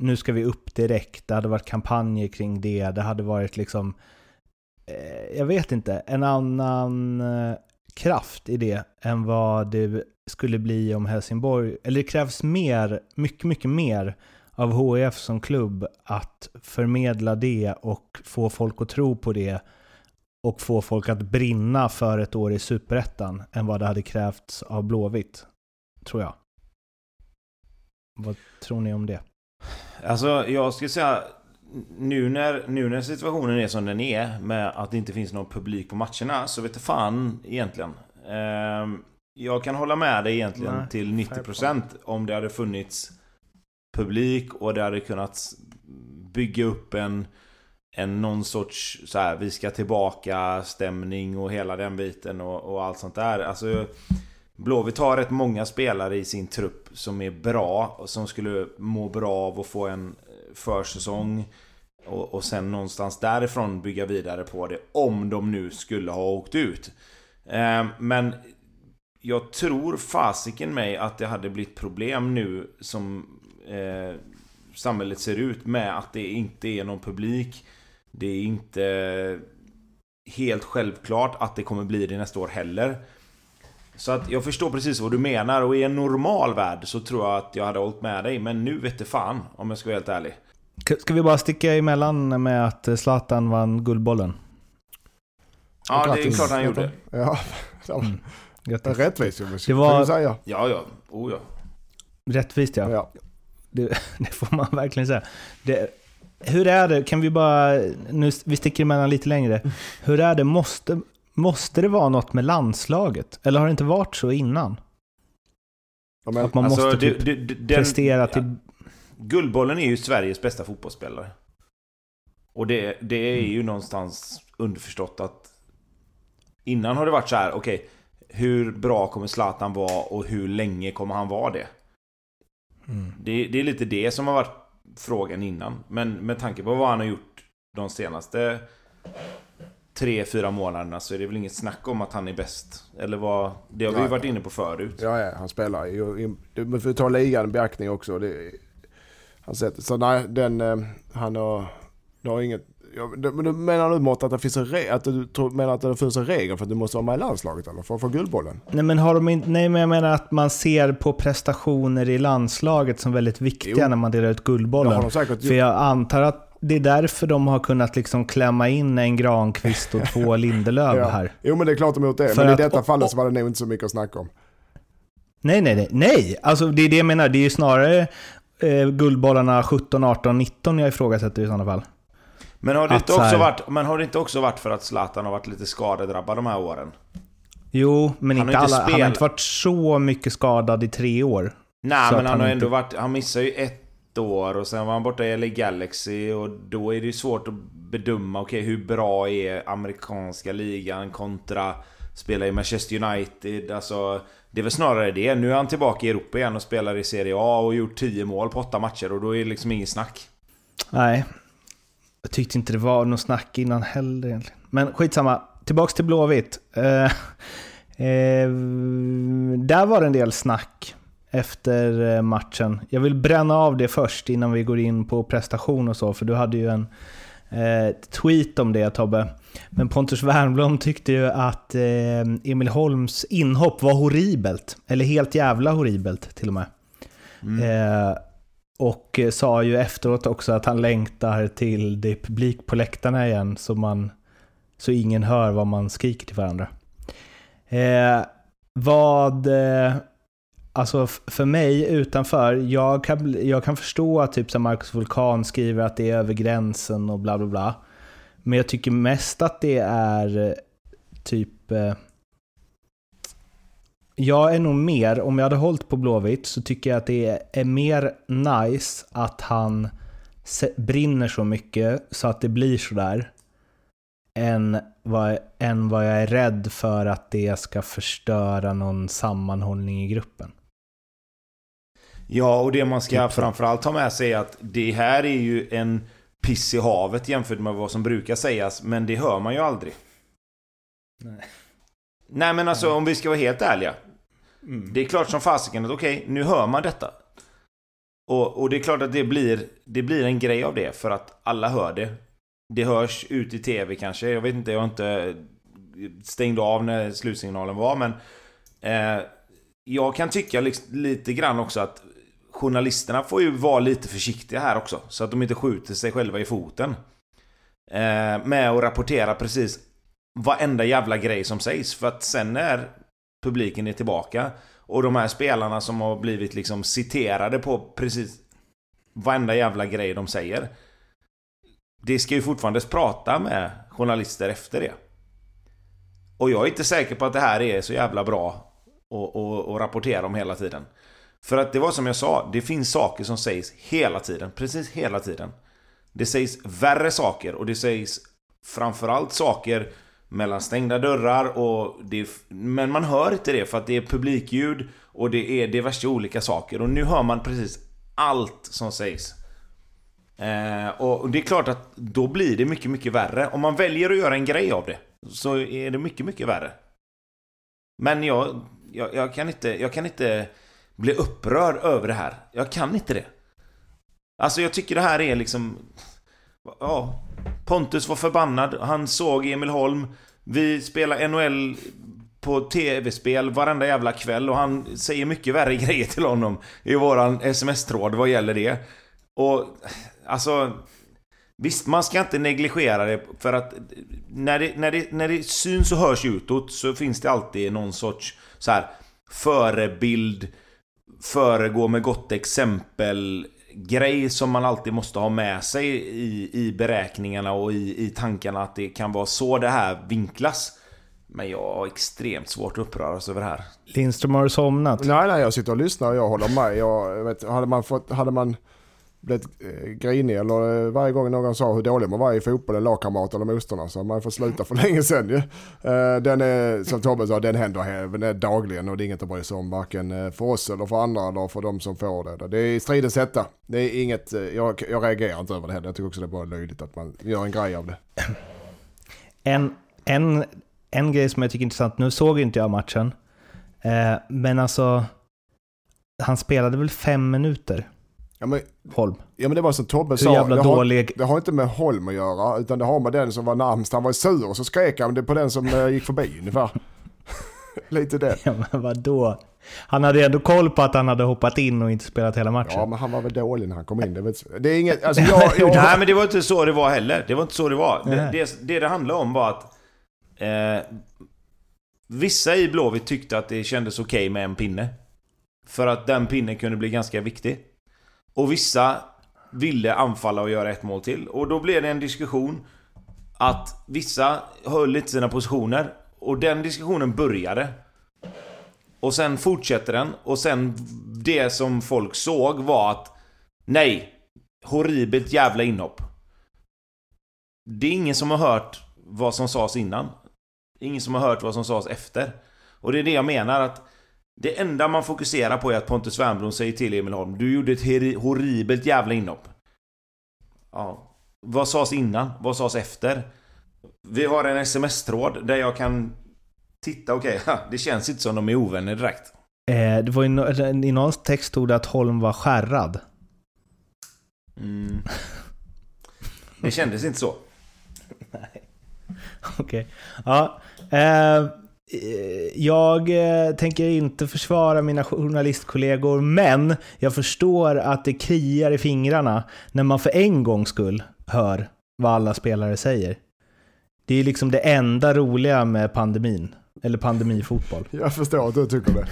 nu ska vi upp direkt. Det hade varit kampanjer kring det. Det hade varit liksom, Eh, jag vet inte, en annan eh, kraft i det än vad det skulle bli om Helsingborg, eller det krävs mer, mycket, mycket mer av HIF som klubb att förmedla det och få folk att tro på det och få folk att brinna för ett år i Superettan än vad det hade krävts av Blåvitt, tror jag. Vad tror ni om det? Alltså jag skulle säga nu när, nu när situationen är som den är med att det inte finns någon publik på matcherna så vet jag fan egentligen. Ehm, jag kan hålla med dig egentligen Nej, till 90% om det hade funnits publik och det hade kunnat bygga upp en, en någon sorts så här, vi ska tillbaka stämning och hela den biten och, och allt sånt där. Alltså Blåvitt har rätt många spelare i sin trupp som är bra och som skulle må bra av att få en försäsong och, och sen någonstans därifrån bygga vidare på det om de nu skulle ha åkt ut. Eh, men jag tror fasiken mig att det hade blivit problem nu som eh, samhället ser ut med att det inte är någon publik. Det är inte helt självklart att det kommer bli det nästa år heller. Så att jag förstår precis vad du menar och i en normal värld så tror jag att jag hade hållit med dig. Men nu vet det fan om jag ska vara helt ärlig. Ska vi bara sticka emellan med att Zlatan vann Guldbollen? Ja, det är klart han gjorde. Ja, Mm. Grattis. rättvist ju, Det var- kan vi säga. Ja, ja. Oh, ja. Rättvist ja. Ja. Det, det får man verkligen säga. Det, hur är det, kan vi bara, nu, vi sticker emellan lite längre. Hur är det, måste, måste det vara något med landslaget? Eller har det inte varit så innan? Ja, men, Att man Alltså, måste typ det- det- den- prestera till... Guldbollen är ju Sveriges bästa fotbollsspelare. Och det, det är ju någonstans underförstått att innan har det varit så här, okej, hur bra kommer Zlatan vara och hur länge kommer han vara det? Mm. Det, det är lite det som har varit frågan innan. Men med tanke på vad han har gjort de senaste tre, fyra månaderna så är det väl inget snack om att han är bäst. Eller vad? Det har vi ju varit inne på förut. ja, ja, han spelar ju. Men för att ta ligan i beaktning också. Det, han sätter, så nej, den, eh, han har, det har inget... Det- men du menar du Mårten att det finns en re, att du tror, menar att det finns en regel för att du måste vara med i landslaget eller? För att få Guldbollen? Nej men, har de inte, nej men jag menar att man ser på prestationer i landslaget som väldigt viktiga Jo. när man delar ut Det Guldbollen. har de säkert För jag antar att det är därför de har kunnat liksom klämma in en Granqvist och två Lindelöf Ja. här. Jo men det är klart de har gjort det. För men i att- detta och- fallet så var det nog inte så mycket att snacka om. Nej, nej, nej. Nej! Alltså det är det jag menar. Det är ju snarare eh, Guldbollarna 17, 18, 19 jag ifrågasätter i sådana fall. Men har det, Att inte så här- också varit, men har det inte också varit för att Zlatan har varit lite skadedrabbad de här åren? Jo, men Han inte alla. Han har inte varit så mycket skadad i tre år. Nej, men han han har ändå inte- varit... Han missar ju ett, ett år och sen var han borta i LA Galaxy och då är det ju svårt att bedöma, okej okay, hur bra är amerikanska ligan kontra spela i Manchester United, alltså det är väl snarare det. Nu är han tillbaka i Europa igen och spelar i Serie A och gjort 10 mål på 8 matcher och då är det liksom inget snack. Nej. Jag tyckte inte det var något snack innan heller egentligen. Men skitsamma. Tillbaks till Blåvitt. Eh, eh, där var det en del snack efter eh, matchen. Jag vill bränna av det först innan vi går in på prestation och så, för du hade ju en tweet om det Tobbe. Men Pontus Wernbloom tyckte ju att eh, Emil Holms inhopp var horribelt. Eller helt jävla horribelt till och med. Mm. Eh, och sa ju efteråt också att han längtar till det publik på läktarna igen så, man, så ingen hör vad man skriker till varandra. Eh, vad... Alltså för mig utanför, jag kan, jag kan förstå att typ som Marcus Vulkan skriver att det är över gränsen och bla bla bla. Men jag tycker mest att det är eh, typ... Eh, jag är nog mer, om jag hade hållit på Blåvitt, så tycker jag att det är mer nice att han brinner så mycket så att det blir sådär. Än vad, än vad jag är rädd för att det ska förstöra någon sammanhållning i gruppen. Ja, och det man ska framförallt ta med sig är att det här är ju en piss i havet jämfört med vad som brukar sägas, men det hör man ju aldrig. Nej. Nej men alltså om vi ska vara helt ärliga. Mm. Det är klart som fasiken att okej, okay, nu hör man detta. Och, och, det är klart att det blir, det blir en grej av det för att alla hör det. Det hörs ut i TV kanske, jag vet inte, jag inte stängt av när slutsignalen var men eh, Jag kan tycka liksom, lite grann också att journalisterna får ju vara lite försiktiga här också. Så att de inte skjuter sig själva i foten. Eh, med att rapportera precis varenda jävla grej som sägs. För att sen när publiken är tillbaka och de här spelarna som har blivit liksom citerade på precis varenda jävla grej de säger. Det ska ju fortfarande prata med journalister efter det. Och jag är inte säker på att det här är så jävla bra att rapportera om hela tiden. För att det var som jag sa, det finns saker som sägs hela tiden. Precis hela tiden. Det sägs värre saker och det sägs framförallt saker mellan stängda dörrar och det, Men man hör inte det för att det är publikljud och det är diverse olika saker. Och nu hör man precis allt som sägs. Eh, och det är klart att då blir det mycket, mycket värre. Om man väljer att göra en grej av det så är det mycket, mycket värre. Men jag, jag, jag kan inte, jag kan inte bli upprörd över det här. Jag kan inte det. Alltså jag tycker det här är liksom... Ja, Pontus var förbannad. Han såg Emil Holm. Vi spelar NHL på tv-spel varenda jävla kväll och han säger mycket värre grejer till honom i våran sms-tråd vad gäller det. Och alltså... Visst, man ska inte negligera det för att när det, när det, när det syns och hörs utåt så finns det alltid någon sorts så här förebild föregå med gott exempel grej som man alltid måste ha med sig i, i beräkningarna och i, i tankarna att det kan vara så det här vinklas. Men jag har extremt svårt att uppröras över det här. Lindström har somnat? Nej, nej, jag sitter och lyssnar och jag håller med. Jag vet, hade man fått, hade man blivit eh, grinig eller eh, varje gång någon sa hur dålig man var i fotboll, lagkamrat eller motståndare så man får sluta för länge sedan ju. Eh, den är, som Tobbe sa, den händer dagligen och det är inget att bry sig om varken för oss eller för andra eller för de som får det. Det är stridens hetta. Det är inget, jag, jag reagerar inte över det heller. Jag tycker också det är bara löjligt att man gör en grej av det. En, en, en grej som jag tycker är intressant, nu såg inte jag matchen, men alltså han spelade väl fem minuter? Ja, men, Holm. Ja men det var som Tobbe sa, jävla det, dålig... har, det har inte med Holm att göra utan det har med den som var närmst. Han var sur och så skrek han det på den som uh, gick förbi ungefär. Lite det. Ja men vadå? Han hade ändå koll på att han hade hoppat in och inte spelat hela matchen. Ja men han var väl dålig när han kom in. Det, vet, det är inget, alltså jag, jag... Nej men det var inte så det var heller. Det var inte så det var. Det det, det, det handlade om var att eh, Vissa i Blåvitt tyckte att det kändes okej okay med en pinne. För att den pinnen kunde bli ganska viktig. Och vissa ville anfalla och göra ett mål till. Och då blev det en diskussion att vissa höll inte sina positioner. Och den diskussionen började. Och sen fortsätter den. Och sen det som folk såg var att Nej! Horribelt jävla inhopp. Det är ingen som har hört vad som sades innan. Ingen som har hört vad som sades efter. Och det är det jag menar att det enda man fokuserar på är att Pontus Wernbloom säger till Emil Holm Du gjorde ett horribelt jävla inhopp. Ja. Vad sades innan? Vad sades efter? Vi har en sms-tråd där jag kan titta, okej, okay, det känns inte som de är ovänner direkt. Eh, det var i, i någon text stod det att Holm var skärrad. Mm. Det kändes inte så. Nej. Okej. Okay. Ja. Eh, jag eh, tänker inte försvara mina journalistkollegor, men jag förstår att det kliar i fingrarna när man för en gångs skull hör vad alla spelare säger. Det är liksom det enda roliga med pandemin. Eller pandemifotboll. Jag förstår att du tycker det.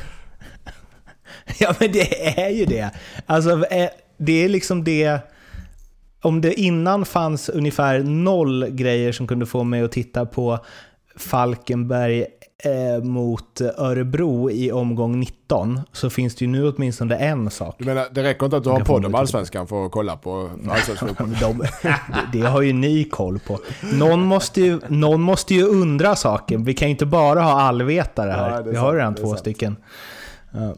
ja, men det är ju det. Alltså, eh, det är liksom det... Om det innan fanns ungefär noll grejer som kunde få mig att titta på Falkenberg eh, mot Örebro i omgång 19 så finns det ju nu åtminstone en sak. Du menar, det räcker inte att du har podd om Allsvenskan för att kolla på Allsvenskan? de, det har ju ni koll på. Någon måste ju, någon måste ju undra saken. Vi kan ju inte bara ha allvetare här. Ja, Vi har ju redan två sant. stycken. Ja.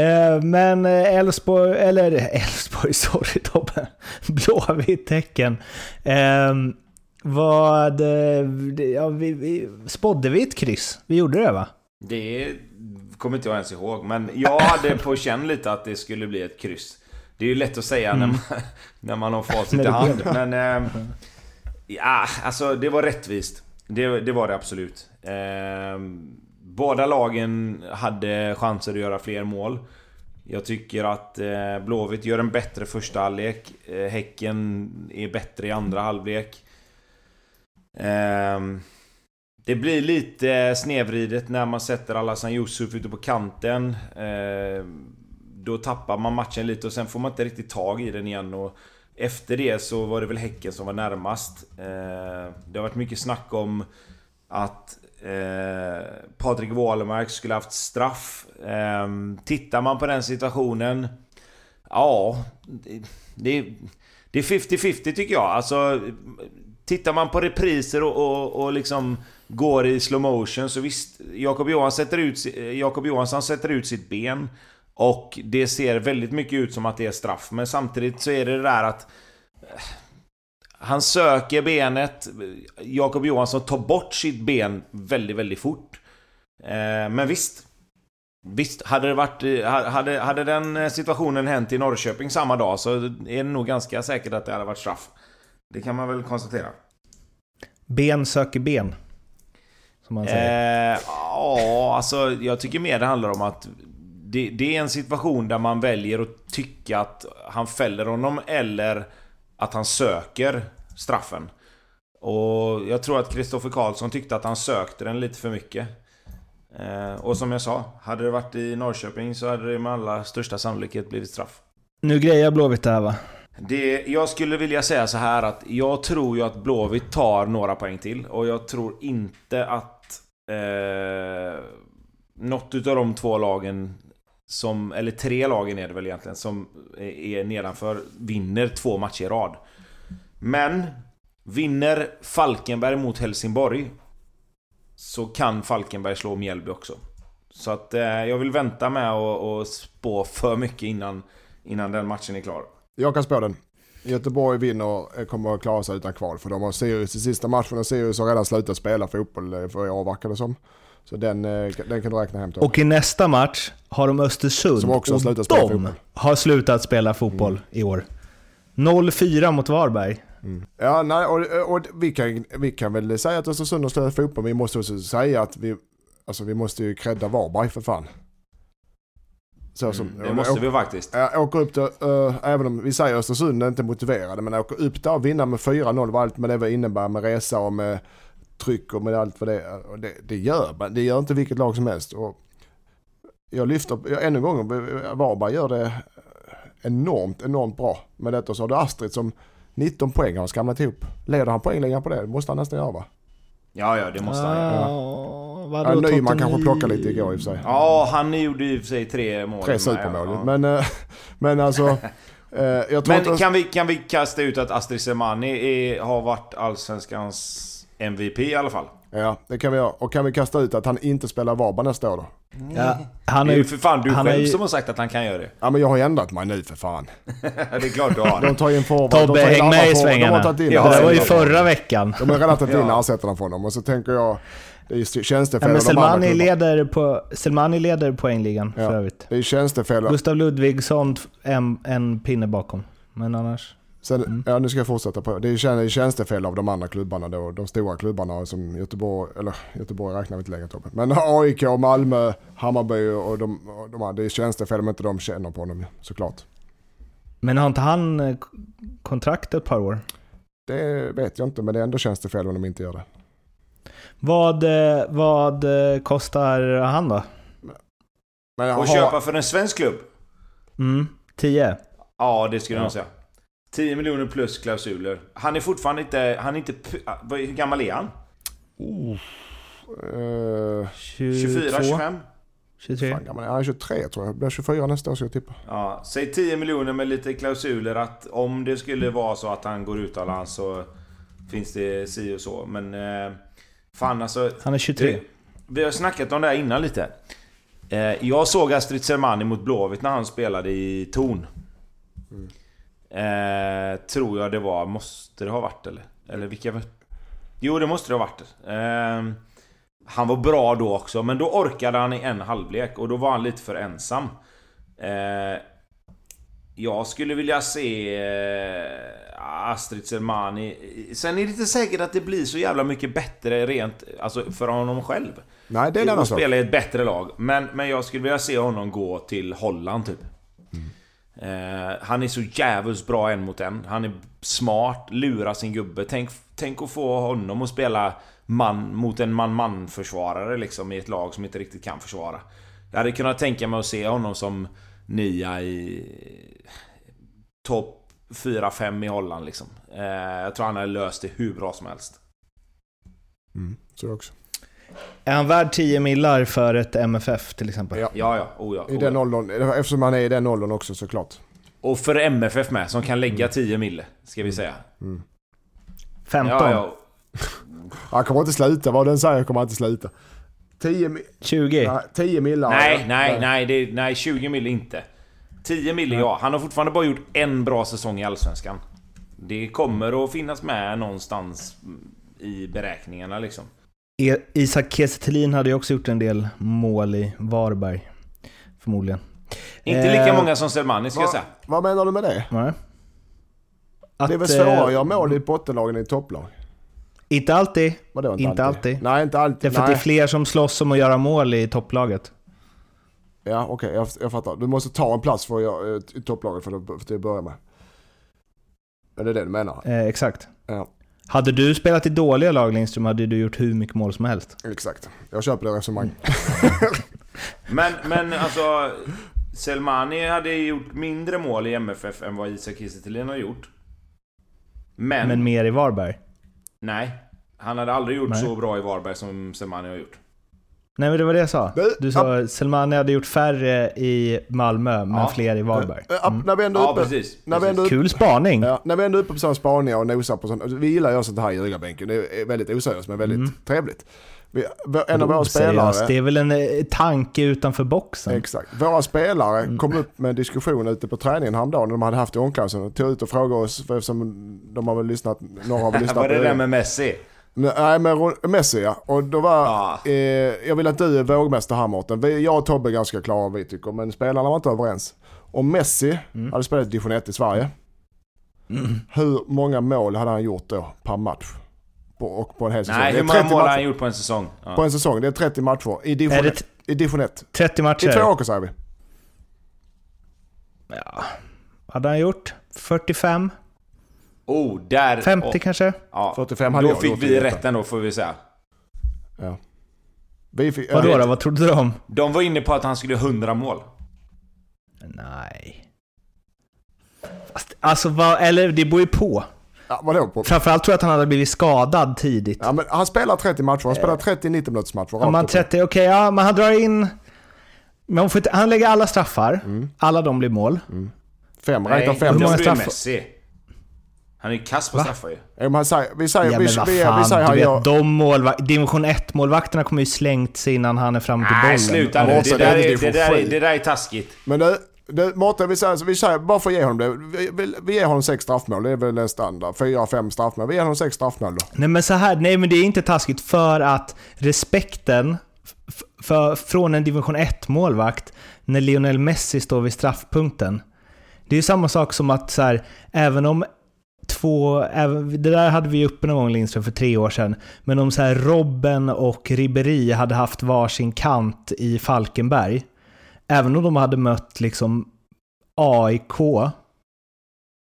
Eh, men Elfsborg, eller Elfsborg, sorry Tobbe. Blåvitt tecken. Ehm, vad... Eh, ja, vi, vi, spådde vi ett kryss? Vi gjorde det va? Det kommer inte jag ens ihåg. Men jag hade på känn lite att det skulle bli ett kryss. Det är ju lätt att säga mm. när, man, när man har facit i hand. Men... Eh, ja, alltså det var rättvist. Det, det var det absolut. Eh, båda lagen hade chanser att göra fler mål. Jag tycker att eh, Blåvitt gör en bättre första halvlek. Eh, häcken är bättre i andra halvlek. Ehm, det blir lite snevridet när man sätter Alhassan Yusuf ute på kanten. Ehm, då tappar man matchen lite och sen får man inte riktigt tag i den igen. Och efter det så var det väl Häcken som var närmast. Ehm, det har varit mycket snack om att eh, Patrik Wålemark skulle haft straff. tittar man på den situationen... Ja, det, det är 50-50 tycker jag. Alltså, Tittar man på repriser och, och, och liksom går i slow motion så visst, Jakob Johansson sätter ut, eh, Jakob Johansson sätter ut sitt ben. Och det ser väldigt mycket ut som att det är straff. Men samtidigt så är det det där att... Eh, han söker benet. Jakob Johansson tar bort sitt ben väldigt, väldigt fort. Eh, men visst. Visst, hade det varit... Hade, hade den situationen hänt i Norrköping samma dag så är det nog ganska säkert att det hade varit straff. Det kan man väl konstatera. Ben söker ben. Som man säger. Eh, ja, alltså jag tycker mer det handlar om att det, det, är en situation där man väljer att tycka att han fäller honom eller att han söker straffen. Och jag tror att Kristoffer Karlsson tyckte att han sökte den lite för mycket. Eh, och som jag sa, hade det varit i Norrköping så hade det med allra största sannolikhet blivit straff. Nu grejar Blåvitt det här va? Det, jag skulle vilja säga så här att jag tror ju att Blåvitt tar några poäng till och jag tror inte att eh, något utav de två lagen som, eller tre lagen är det väl egentligen, som är nedanför vinner två matcher i rad. Men vinner Falkenberg mot Helsingborg så kan Falkenberg slå Mjällby också. Så att eh, jag vill vänta med att spå för mycket innan, innan den matchen är klar. Jag kan spå den. Göteborg vinner, kommer att klara sig utan kval. För de har Sirius i sista matchen och Sirius har redan slutat spela fotboll eh, för i år verkar det som. Så den, eh, den kan du räkna hem till. Och i nästa match har de Östersund. Som också har slutat spela fotboll. har slutat spela fotboll mm. i år. 0-4 mot Varberg. Mm. Ja, nej, och, och, vi, kan, vi kan väl säga att Östersund har slutat fotboll, men vi måste också säga att vi, alltså vi måste ju credda Varberg för fan. Så som, mm, det måste vi faktiskt. Jag åker upp där, uh, även om vi säger Östersund är inte motiverade, men åker upp där och vinna med 4-0 vad allt med det vad innebär med resa och med tryck och med allt vad det och det, det gör man. Det gör inte vilket lag som helst. Och jag lyfter, jag, ännu en gång, Varberg gör det enormt, enormt bra med detta. Så har du Astrid som 19 poäng har skramlat ihop. Leder han poängligan på det? Det måste han nästan göra va? Ja, ja, det måste han göra. Ja. Ja, Nyman kanske plockade lite igår i och för sig. Ja, han gjorde i och för sig tre mål. Tre supermål. Ja. Men, eh, men alltså, Eh, jag tror Men att, kan vi, kan vi kasta ut att Astrid Semani har varit Allsvenskans MVP i alla fall? Ja, det kan vi göra. Och kan vi kasta ut att han inte spelar Varberg nästa år då? Ja, han är ju ju... för fan du han själv är ju- som har sagt att han kan göra det. Ja men jag har ju ändrat mig nu för fan. det är klart du har. De tar in forward. Tobbe, häng med i forward. De svängarna. har tagit in Ja, det var ju förra veckan. De har redan tagit in Ja. ersättarna från dem. Och så tänker jag, det är ju Ja, tjänstefel men Selmani leder, på, Selmani leder poängligan Ja. för övrigt. Det är tjänstefel. Gustav Ludvigsson en, en pinne bakom. Men annars... Sen, Mm. Ja, nu ska jag fortsätta på. Det är tjänstefel av de andra klubbarna då. De stora klubbarna som Göteborg, eller Göteborg räknar vi inte längre Tobbe. Men AIK, Malmö, Hammarby och de, och de. Det är tjänstefel om inte de känner på honom såklart. Men har inte han eh, kontrakt ett par år? Det vet jag inte, men det är ändå tjänstefel om de inte gör det. Vad, eh, vad eh, kostar han då? Men jag Och har- köpa för en svensk klubb? Mm, 10? Ja, det skulle jag Ja. nog säga. 10 miljoner plus klausuler. Han är fortfarande inte... Han är inte... ah, Hur gammal är han? Eh, 24, 25? 23? fan gammal han? Han är 23 tror jag. Blir 24 nästa år ska jag tippa. Ja, säg 10 miljoner med lite klausuler att om det skulle vara så att han går utomlands så finns det si och så. Men eh, fan alltså... Han är 23. Det, vi har snackat om det här innan lite. Eh, jag såg Astrid Selmani mot Blåvitt när han spelade i Torn. Eh, tror jag det var. Måste det ha varit eller? Eller vilka... Jo, det måste det ha varit. Eh, han var bra då också, men då orkade han i en halvlek och då var han lite för ensam. Eh, jag skulle vilja se eh, Astrid Selmani. Sen är det inte säkert att det blir så jävla mycket bättre rent alltså för honom själv. Nej, det är en annan sak. spela i ett bättre lag. Men, men jag skulle vilja se honom gå till Holland typ. Eh, han är så jävligt bra en mot en. Han är smart, lurar sin gubbe. Tänk, tänk att få honom att spela man mot en man-man försvarare liksom i ett lag som inte riktigt kan försvara. Jag hade kunnat tänka mig att se honom som nia i topp 4-5 i Holland liksom. Eh, jag tror han hade löst det hur bra som helst. Mm, så är det också. Är han värd 10 millar för ett MFF till exempel? Ja. Ja, ja. Oh, ja, I oh, den ja. åldern, eftersom han är i den åldern också såklart. Och för MFF med, som kan lägga 10 mille, ska vi säga. 15? Ja, ja. Han kommer inte sluta, vad den säger kommer han inte sluta. 10, mi- 20? nej, 10 millar. Nej, nej, nej, det, nej, 20 mille inte. 10 mille ja. Han har fortfarande bara gjort en bra säsong i Allsvenskan. Det kommer att finnas med någonstans i beräkningarna liksom. E- Isak Kiese hade ju också gjort en del mål i Varberg. Förmodligen. Inte lika Eh, många som Selmani ska jag Va, säga. vad menar du med det? Nej. Att, det är väl svårare eh, att göra mål i ett bottenlag än i topplag? Inte alltid. Vadå Inte alltid. Nej, inte alltid. Det är för att Nej. det är fler som slåss om att göra mål i topplaget. Ja, okej, jag, jag fattar. Du måste ta en plats för att göra, eh, i topplaget för att, för att börja med. Är det det du menar? Eh, exakt. Ja, Hade du spelat i dåliga lag Lindström hade du gjort hur mycket mål som helst. exakt. Jag köper det resonemang. Men, men alltså... Selmani hade gjort mindre mål i MFF än vad Isak Kiese har gjort. Men... Men mer i Varberg. Nej. Han hade aldrig gjort Nej. så bra i Varberg som Selmani har gjort. Nej men det var det jag sa. Du, sa Selmani hade gjort färre i Malmö, men Ja. fler i Varberg. Mm. När vi ändå är Ja, uppe, precis. när vi ändå, Kul spaning! ja, när vi ändå är uppe på sådana spaningar och nosar på sånt. Vi gillar ju sånt här i ljugarbänken. Det är väldigt oseriöst men väldigt Mm. trevligt. Vi, en av våra spelare... Det är väl en eh, tanke utanför boxen. Exakt. Våra spelare Mm. kom upp med en diskussion ute på träningen häromdagen. De hade haft i omklädningsrummet. och Tog ut och frågade oss, för eftersom de har väl lyssnat, några har väl lyssnat Var det på där med Messi? Nej, men Messi ja. Och då var, Ja. eh, jag vill att du är vågmästare här Mårten. Jag och Tobbe är ganska klara vi tycker, men spelarna var inte överens. Om Messi Mm. hade spelat division 1 i Sverige, Mm. hur många mål hade han gjort då per match? På, och på en hel säsong? Nej, Det är hur många 30 mål har han gjort på en säsong? Ja. På en säsong, det är 30 matcher. I division, det 1, t- i division 1. 30 I matcher? två åker säger vi. Ja. Hade han gjort 45? Oh, där... 50 oh, kanske? ja. 45 hade Då jag fick vi i rätt ändå får vi säga. Ja. Vi fick, Vadå då? Vad trodde om? De var inne på att han skulle göra 100 mål. Nej. Fast, alltså vad, eller det beror ju på. Ja, vadå? På? Framförallt tror jag att han hade blivit skadad tidigt. Ja, men han spelar 30 matcher, han spelar 30 90 minuters matcher. Om man 30, okej, ja, men han drar in... Men får inte, han lägger alla straffar, Mm. alla de blir mål. Fem, Nej, räkna fem. hur många det blir straff- Messi. Han är ju kass på Va? straffar ju. Ja, men säger, vi säger, Ja vi, men vi, vi, fan, säger du han gör... de målva- division 1-målvakterna kommer ju slängt sig innan han är framme till bollen. Nej, sluta nu. Ja, Det det det, det där är taskigt. Men det, det, Mårten, vi säger, vi säger, bara för att ge honom det. Vi, vi, vi ger honom sex straffmål, det är väl en standard. Fyra, fem straffmål. Vi ger honom sex straffmål då. Nej men så här, nej men det är inte taskigt för att respekten för, från en division 1-målvakt när Lionel Messi står vid straffpunkten. Det är ju samma sak som att så här, även om två, även, det där hade vi uppe någon gång Lindström för tre år sedan, men om så här Robben och Ribéry hade haft varsin kant i Falkenberg, även om de hade mött liksom AIK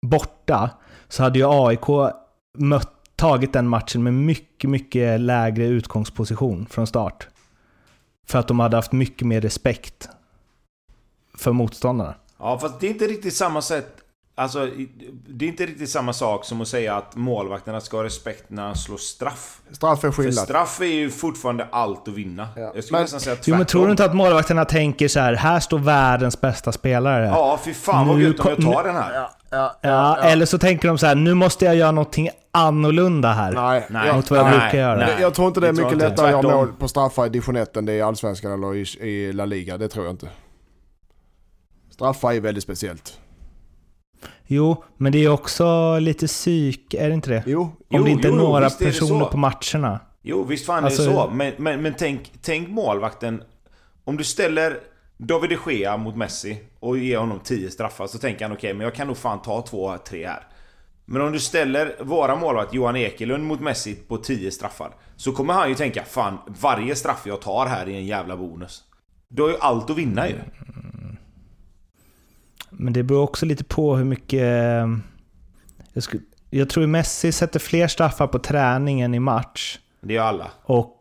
borta, så hade ju AIK mött, tagit den matchen med mycket, mycket lägre utgångsposition från start. För att de hade haft mycket mer respekt för motståndarna. Ja, fast det är inte riktigt samma sätt. Alltså, det är inte riktigt samma sak som att säga att målvakterna ska ha respekt när han slår straff. Straff är För skillnad. straff är ju fortfarande allt att vinna. Ja. Jag skulle Men- nästan säga tvärtom. Jo, men tror du inte att målvakterna tänker så här, här står världens bästa spelare? Ja, fy fan vad gött om jag tar den här. Ja, ja, Ja, eller så tänker de så här, nu måste jag göra någonting annorlunda här. Nej, Nej. jag, Mot vad jag Nej, brukar göra. nej. jag tror inte det är mycket inte. lättare att göra mål på straffar i division 1 än det är i Allsvenskan eller i, i La Liga. Det tror jag inte. Straffar är väldigt speciellt. Jo, men det är också lite psyk, är det inte det? Jo, Om Jo, det inte är jo, jo, några visst är personer så. på matcherna. Jo, visst fan Alltså- är det så. Men, men, men tänk, tänk målvakten. Om du ställer David de Gea mot Messi och ger honom 10 straffar så tänker han okej, men jag kan nog fan ta två, tre här. Men om du ställer våra målvakt Johan Ekelund mot Messi på 10 straffar så kommer han ju tänka fan, varje straff jag tar här är en jävla bonus. Du har ju allt att vinna ju. Men det beror också lite på hur mycket... eh, Jag, skulle, jag tror Messi sätter fler straffar på träning än i match. Det gör alla. Och,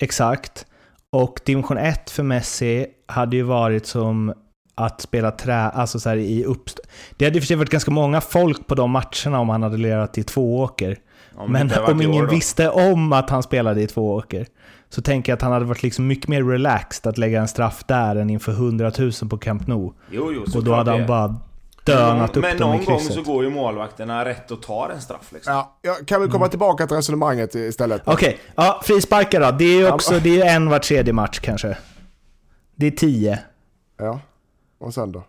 exakt. Och division 1 för Messi hade ju varit som att spela trä, alltså så i uppst... Det hade i och för sig varit ganska många folk på de matcherna om han hade lirat i tvååker. Om det Men om ingen visste om att han spelade i tvååker så tänker jag att han hade varit liksom mycket mer relaxed att lägga en straff där än inför 100 000 på Camp Nou. Jo, jo, Och då såklart hade han bara dönat upp Men dem i någon gång så går ju målvakterna rätt och tar en straff liksom. Ja, ja, kan vi komma tillbaka till resonemanget istället? Okej, ja, frisparkar då. Det är ju också det är en var tredje match kanske. Det är tio. Ja, och sen då?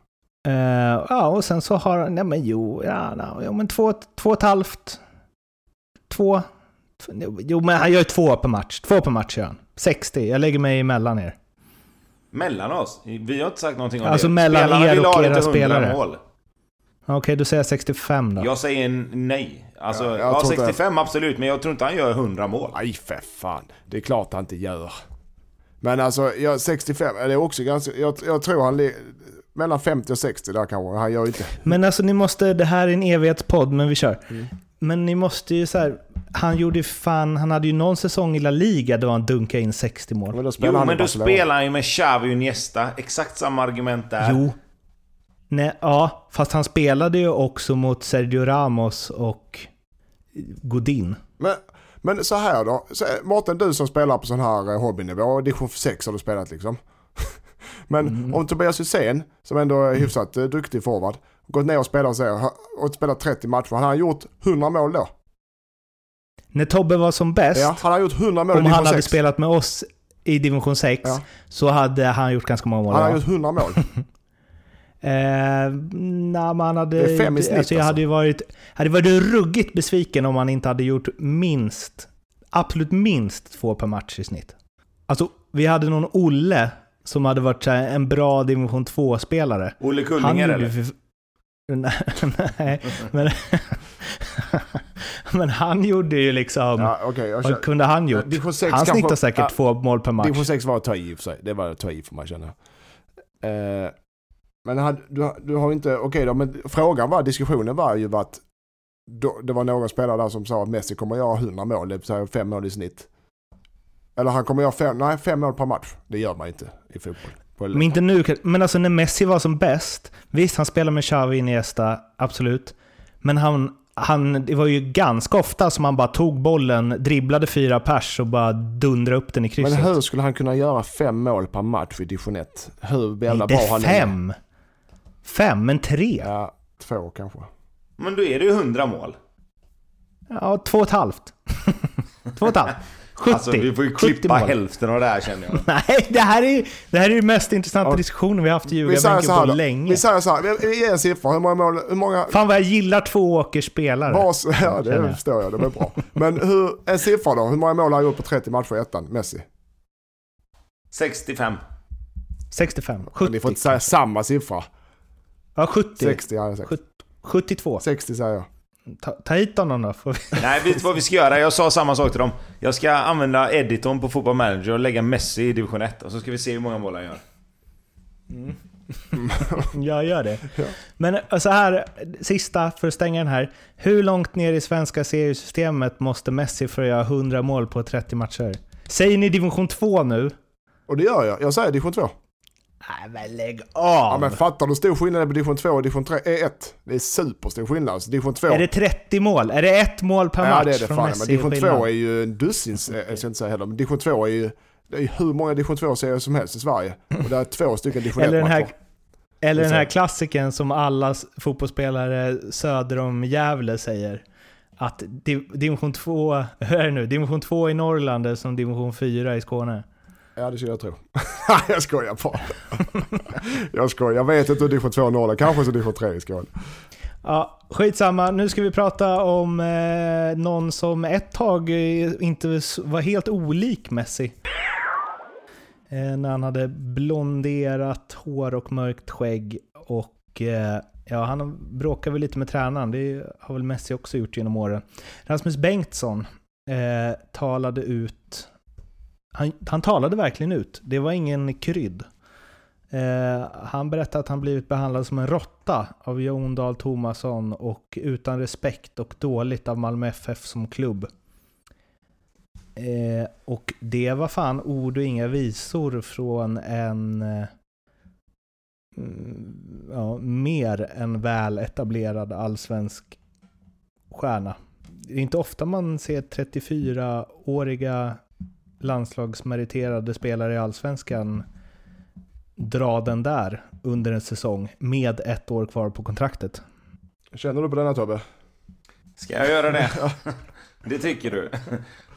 Eh, ja, och sen så har nej men jo, ja, no, jo men två, två och ett halvt. Två. Jo men han gör två per match. Två per match gör han. 60. Jag lägger mig emellan er. Mellan oss? Vi har inte sagt någonting om Alltså det. mellan Spelarna er och era till 100 spelare. Mål. Okej, då säger jag 65 då. Jag säger nej. Alltså, Ja, ja, jag tror inte- 65 absolut, men jag tror inte han gör 100 mål. Nej, för fan. Det är klart han inte gör. Men alltså, jag, 65, det är också ganska... Jag, jag tror han... Mellan 50 och 60 där kanske. Han gör inte... Men alltså ni måste, det här är en evighetspodd, men vi kör. Mm. Men ni måste ju så här, han gjorde fan, han hade ju någon säsong i La Liga då han dunkade in 60 mål. Men Jo, men då spelar han ju med Xavi och Iniesta. Exakt samma argument där. Jo. Nej, ja, fast han spelade ju också mot Sergio Ramos och Godin. Men, men så här då. Så, Mårten, du som spelar på sån här eh, hobbynivå, division 6 har du spelat liksom. Men Mm. om Tobias Hysén, som ändå är hyfsat eh, duktig forward, gått ner och spelat, så och spelat 30 matcher, han har gjort 100 mål då. När Tobbe var som bäst, Ja, han har gjort 100 mål i om division han hade 6. spelat med oss i division 6, Ja. så hade han gjort ganska många mål. Han har ja. gjort 100 mål. Eh, men han hade... Det är fem i snitt, alltså jag alltså. hade ju varit, hade varit ruggigt besviken om han inte hade gjort minst, absolut minst två per match i snitt. Alltså, vi hade någon Olle som hade varit så här, en bra division 2-spelare. Olle Han Kullinger eller? Nej, men... men han gjorde ju liksom... Ja, vad känner- kunde han gjort? Division 6 Han kanske- snittar säkert ja, två mål per match. Division 6 var att ta i för sig. Det var att ta i för mig känner jag. Eh, men hade, du, du har inte, okej då, men frågan var, diskussionen var ju att då, det var någon spelare där som sa att Messi kommer göra 100 mål, det vill säga fem mål i snitt. Eller han kommer göra fem, nej, fem mål per match. Det gör man inte i fotboll. På, Men inte nu, men alltså när Messi var som bäst, visst han spelade med Xavi Iniesta, absolut. Men han, han, det var ju ganska ofta som han bara tog bollen, dribblade fyra pers och bara dundrade upp den i men krysset. hur skulle han kunna göra fem mål per match i division 1? Hur jävla bra det är han fem. Fem, men tre. Ja, Två kanske. Men då är det ju 100 mål. Ja, två och ett halvt. två och ett halvt. 70. Alltså vi får ju 70 klippa mål. hälften av det här känner jag. Nej, det här är det här är den mest intressanta Ja. diskussionen vi har haft i Ljugarbänken på då. länge. Vi säger så här, vi- vi ger en siffra. Hur många mål, hur många... Fan vad jag gillar två Åkers spelare. Vars, ja det jag. förstår jag, det är bra. Men hur, en siffra då, hur många mål har han gjort på 30 matcher i ettan, Messi? 65. 65. Men 70. Ni får inte säga samma siffra. Ja, 70. 60 hade jag sagt. 70. 72. 60 säger jag. Ta, ta hit honom då. Får vi. Nej, vet du vad vi ska göra? Jag sa samma sak till dem. Jag ska använda editorn på Football Manager och lägga Messi i division 1. Och så ska vi se hur många mål han gör. Jag gör det. Men eh, så här, sista för att stänga den här. Hur långt ner i svenska seriesystemet måste Messi för att göra 100 mål på 30 matcher? Säger ni division 2 nu? Och det gör jag. Jag säger division 2. Nej men lägg Ja av! men fattar du stor skillnad på division 2 och division 3? är 1. Det är superstor skillnad. Alltså division 2. Är det 30 mål? Är det ett mål per ja match det är det fan. Messi Men division skillnad? 2 är ju en dussin, eh, jag ska inte säga heller, men division 2 är ju, det är ju hur många division 2-serier som helst i Sverige. Och det är två stycken division Eller den här, 1-matcher. eller den här klassiken som alla fotbollsspelare söder om Gävle säger. Att div- division 2, hur är det nu? Division 2 i Norrland är som division 4 i Skåne. Ja det skulle jag tro. Jag skojar bara. jag skojar, jag vet inte hur division 2 Norrland, kanske så division 3 i Skåne. Ja, skitsamma. Nu ska vi prata om eh, någon som ett tag eh, inte var helt olik Messi. Eh, när han hade blonderat hår och mörkt skägg. Och eh, ja, han bråkade väl lite med tränaren. Det har väl Messi också gjort genom åren. Rasmus Bengtsson eh, talade ut. Han, han talade verkligen ut. Det var ingen krydd. Eh, han berättade att han blivit behandlad som en råtta av Jon Dahl Tomasson och utan respekt och dåligt av Malmö FF som klubb. Eh, och det var fan ord och inga visor från en eh, mm, ja, mer än väl etablerad allsvensk stjärna. Det är inte ofta man ser 34-åriga landslagsmeriterade spelare i allsvenskan dra den där under en säsong med ett år kvar på kontraktet. Känner du på denna Tobbe? Ska jag göra det? det tycker du?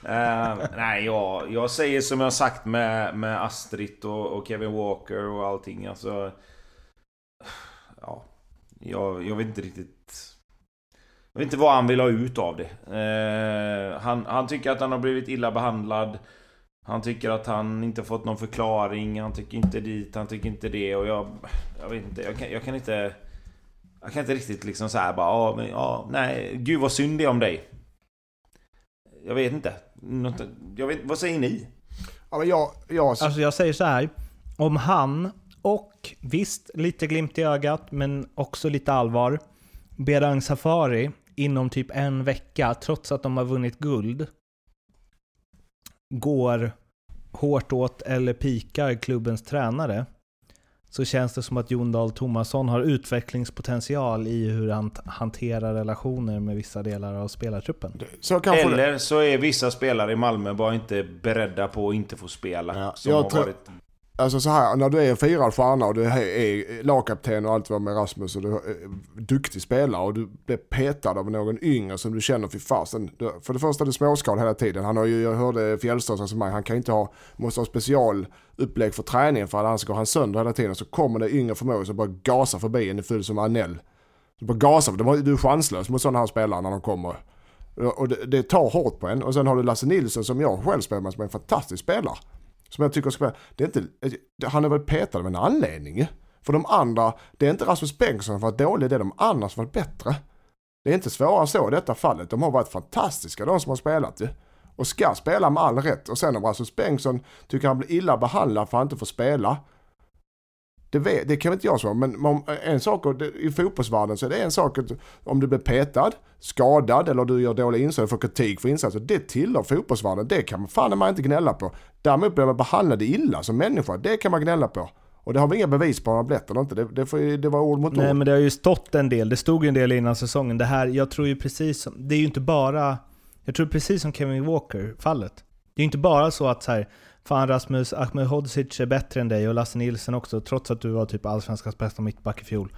Eh, nej, jag, jag säger som jag har sagt med, med Astrid och, och Kevin Walker och allting. Alltså, ja, jag, jag vet inte riktigt... Jag vet inte vad han vill ha ut av det. Eh, han, han tycker att han har blivit illa behandlad. Han tycker att han inte fått någon förklaring. Han tycker inte dit, han tycker inte det. Och jag... Jag vet inte, jag kan, jag kan inte... Jag kan inte riktigt liksom såhär bara, ja, men, ja, nej, gud vad synd det är om dig. Jag vet inte. Något, jag vet, vad säger ni? Ja men jag, jag, Alltså jag säger så här, om han och visst lite glimt i ögat men också lite allvar, Berang Safari inom typ en vecka, trots att de har vunnit guld, går hårt åt eller pikar klubbens tränare, så känns det som att Jon Dahl Tomasson har utvecklingspotential i hur han hanterar relationer med vissa delar av spelartruppen. så. Eller så är vissa spelare i Malmö bara inte beredda på att inte få spela. Ja, som jag har tror- varit... Alltså så här, när du är en firad stjärna och du är- lagkapten och allt vad med Rasmus och du är eh, duktig spelare och du blir petad av någon yngre som du känner, fy fasen. För det första är du småskal hela tiden. Han har ju, jag hörde Fjällströms resonemang, han kan inte ha, måste ha specialupplägg för träningen för annars går han sönder hela tiden. Så kommer det yngre förmågor som bara gasar förbi en, full som Anell. Du bara gasar, du är chanslös mot sådana här spelare när de kommer. Och det, det tar hårt på en. Och sen har du Lasse Nilsson som jag själv spelar med som är en fantastisk spelare. Som jag tycker ska vara... Det är inte, han är väl petad av en anledning ju. För de andra, det är inte Rasmus Bengtsson som har varit dålig, det är de andra som har varit bättre. Det är inte svårare så i detta fallet. De har varit fantastiska de som har spelat ju. Och ska spela med all rätt. Och sen om Rasmus Bengtsson tycker han blir illa behandlad för att han inte får spela. Det, vet, det kan inte jag svara men om, en sak i fotbollsvärlden så är det en sak att om du blir petad, skadad eller du gör dåliga insatser, får kritik för insatser. Det tillhör fotbollsvärlden. Det kan man fan man inte gnälla på. Däremot blir man behandlad illa som människa. Det kan man gnälla på. Och det har vi inga bevis på om har blivit eller inte. Det, det, får, det var ord mot Nej ord. men det har ju stått en del, det stod ju en del innan säsongen. Det här, jag tror ju precis som, det är ju inte bara, jag tror precis som Kevin Walker-fallet. Det är ju inte bara så att så här, fan Rasmus Ahmedhodzic är bättre än dig och Lasse Nilsson också, trots att du var typ allsvenskans bästa mittback i fjol.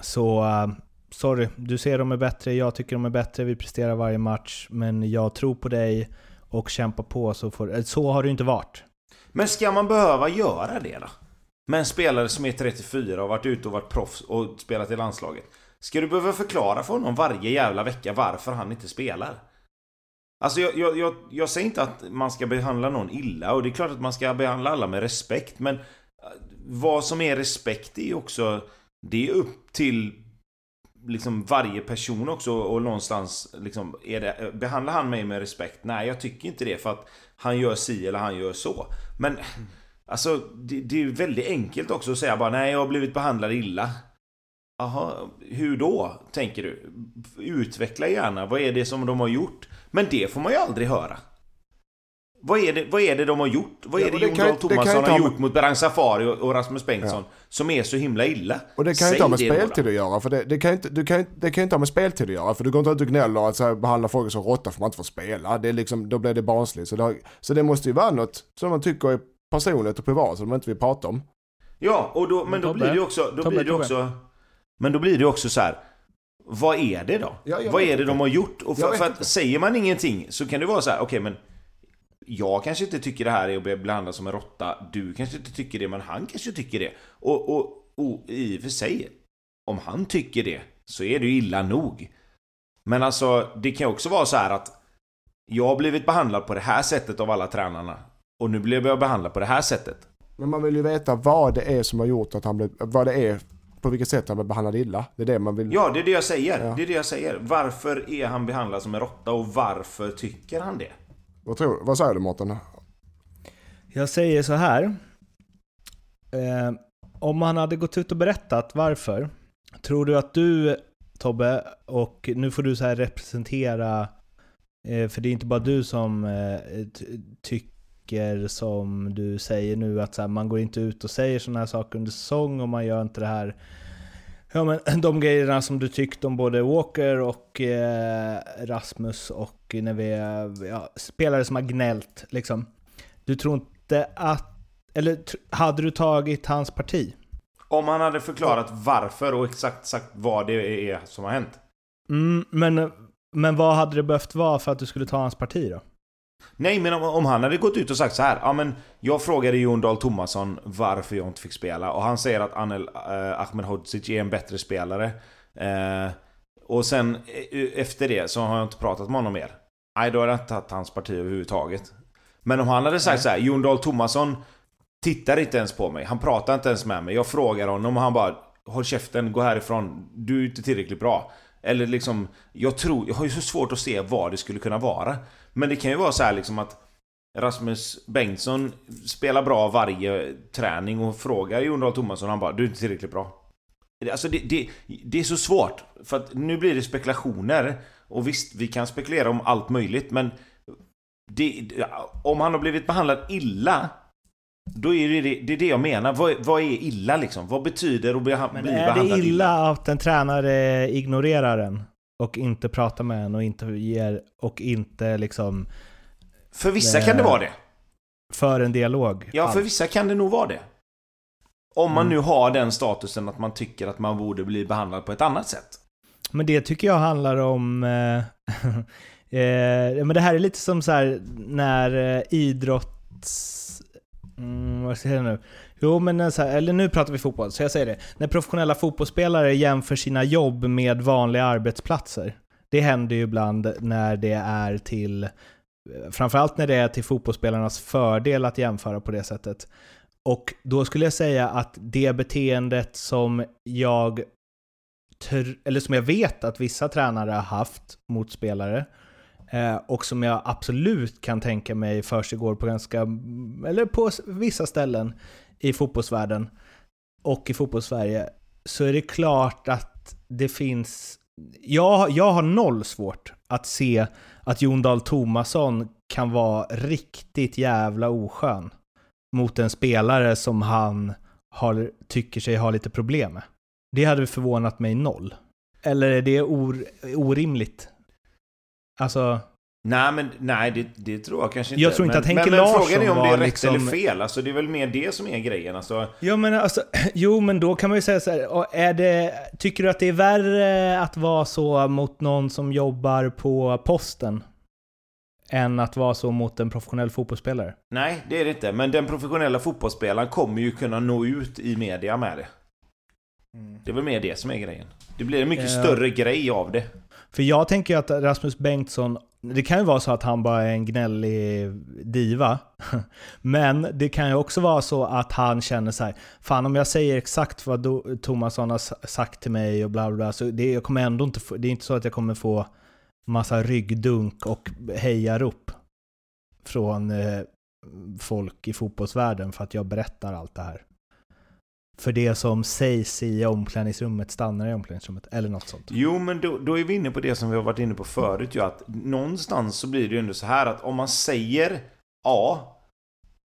Så, uh, sorry, du ser de är bättre, jag tycker de är bättre, vi presterar varje match, men jag tror på dig och kämpar på så får... Eh, så har det ju inte varit. Men ska man behöva göra det då? Med en spelare som är 34 och varit ute och varit proffs och spelat i landslaget. Ska du behöva förklara för honom varje jävla vecka varför han inte spelar? Alltså jag, jag, jag, jag säger inte att man ska behandla någon illa och det är klart att man ska behandla alla med respekt men eh, vad som är respekt är ju också Det är upp till liksom varje person också och någonstans liksom är det, eh, Behandlar han mig med respekt? Nej jag tycker inte det för att Han gör si eller han gör så Men Alltså det, det är väldigt enkelt också att säga bara nej jag har blivit behandlad illa Jaha, hur då? Tänker du? Utveckla gärna, vad är det som de har gjort? Men det får man ju aldrig höra vad är, det, vad är det de har gjort? Vad är ja, det Jon Dahl Tomasson har gjort mot Berang Safari och Rasmus Bengtsson ja. som är så himla illa? Och det kan ju inte ha med speltid att göra. För det, det, kan inte, du kan, det kan inte ha med speltid att göra. För du går inte ut och gnäller att så behandla folk som råttor för man inte får spela. Det är liksom, då blir det barnsligt. Så det, så det måste ju vara något som man tycker är personligt och privat som man inte vill prata om. Ja, och då, men då blir det också... Då blir det också men då blir det också så här. Vad är det då? Ja, vad är det de har gjort? Och för, för att säger man ingenting så kan det vara så här, okej okay, men jag kanske inte tycker det här är att bli behandlad som en råtta. Du kanske inte tycker det, men han kanske tycker det. Och, och, och i och för sig, om han tycker det så är det ju illa nog. Men alltså, det kan också vara så här att jag har blivit behandlad på det här sättet av alla tränarna. Och nu blev jag behandlad på det här sättet. Men man vill ju veta vad det är som har gjort att han blev, vad det är, på vilket sätt han blev behandlad illa. Det är det man vill... Ja, det är det jag säger. Ja. Det är det jag säger. Varför är han behandlad som en råtta och varför tycker han det? Vad, tror, vad säger du Mårten? Jag säger så här. Eh, om han hade gått ut och berättat varför, tror du att du Tobbe, och nu får du så här representera, eh, för det är inte bara du som eh, tycker som du säger nu, att så här, man går inte ut och säger sådana här saker under säsong och man gör inte det här Ja men de grejerna som du tyckte om både Walker och eh, Rasmus och när vi, ja, spelare som har gnällt liksom. Du tror inte att, eller hade du tagit hans parti? Om han hade förklarat varför och exakt sagt vad det är som har hänt. Mm, men, men vad hade det behövt vara för att du skulle ta hans parti då? Nej, men om, om, han hade gått ut och sagt så här. Ja, men jag frågade Jon Dahl Tomasson varför jag inte fick spela. Och han säger att Anel eh, Ahmedhodzic är en bättre spelare. Eh, och sen eh, efter det så har jag inte pratat med honom mer. Nej, då har jag inte tagit hans parti överhuvudtaget. Men om han hade sagt Nej. så här. Jon Dahl Tomasson tittar inte ens på mig. Han pratar inte ens med mig. Jag frågar honom och han bara Håll käften, gå härifrån. Du är inte tillräckligt bra. Eller liksom, jag tror, jag har ju så svårt att se vad det skulle kunna vara. Men det kan ju vara så här liksom att Rasmus Bengtsson spelar bra varje träning och frågar Jon Dahl Tomasson han bara Du är inte tillräckligt bra. Alltså det, det, det, är så svårt. För att nu blir det spekulationer. Och visst, vi kan spekulera om allt möjligt men det, om han har blivit behandlad illa då är det det, är det jag menar. Vad, vad är illa liksom? Vad betyder att bli, men bli behandlad illa? Är det illa att en tränare ignorerar en? Och inte pratar med en och inte ger, och inte liksom... För vissa eh, kan det vara det. För en dialog. Ja, för vissa kan det nog vara det. Om man mm. nu har den statusen att man tycker att man borde bli behandlad på ett annat sätt. Men det tycker jag handlar om... Eh, eh, men det här är lite som så här när eh, idrotts... Mm, vad säger jag nu? Jo, men eh, så här, eller nu pratar vi fotboll, så jag säger det. När professionella fotbollsspelare jämför sina jobb med vanliga arbetsplatser. Det händer ju ibland när det är till, eh, framförallt när det är till fotbollsspelarnas fördel att jämföra på det sättet. Och då skulle jag säga att det beteendet som jag, eller som jag vet att vissa tränare har haft mot spelare, eh, Eh, och som jag absolut kan tänka mig försiggår på ganska, eller på vissa ställen, i fotbollsvärlden och i fotbollssverige så är det klart att det finns... Jag, jag har noll svårt att se att Jon Dahl Tomasson kan vara riktigt jävla oskön mot en spelare som han har, tycker sig ha lite problem med. Det hade förvånat mig noll. Eller är det or, orimligt? Alltså... Nej, men nej, det, det tror jag kanske inte. Jag tror inte men, att Henke men, men Larsson frågan är om det är rätt liksom- eller fel. Alltså, det är väl mer det som är grejen. Alltså, Ja men alltså, jo men då kan man ju säga så här, är det, tycker du att det är värre att vara så mot någon som jobbar på posten? Än att vara så mot en professionell fotbollsspelare? nej, det är det inte. Men den professionella fotbollsspelaren kommer ju kunna nå ut i media med det. Det är väl mer det som är grejen. Det blir en mycket Ja. större grej av det. För jag tänker ju att Rasmus Bengtsson, det kan ju vara så att han bara är en gnällig diva. Men det kan ju också vara så att han känner så här, fan om jag säger exakt vad Do- Tomasson har sagt till mig och bla bla bla, så det, jag kommer ändå inte få, det är inte så att jag kommer få massa ryggdunk och hejarop från eh, folk i fotbollsvärlden för att jag berättar allt det här. För det som sägs i omklädningsrummet stannar i omklädningsrummet, eller något sånt. Jo, men då, då är vi inne på det som vi har varit inne på förut ju att någonstans så blir det ju ändå så här att om man säger A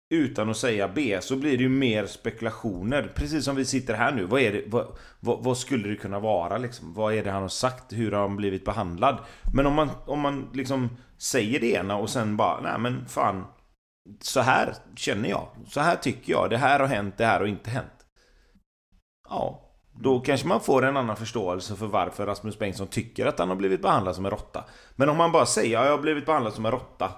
utan att säga B så blir det ju mer spekulationer. Precis som vi sitter här nu. Vad, är det, vad, vad, vad skulle det kunna vara liksom? Vad är det han har sagt? Hur har han blivit behandlad? Men om man, om man liksom säger det ena och sen bara, nej men fan. Så här känner jag. Så här tycker jag. Det här har hänt, det här har inte hänt. Ja, då kanske man får en annan förståelse för varför Rasmus Bengtsson tycker att han har blivit behandlad som en råtta. Men om man bara säger ja, jag har blivit behandlad som en råtta.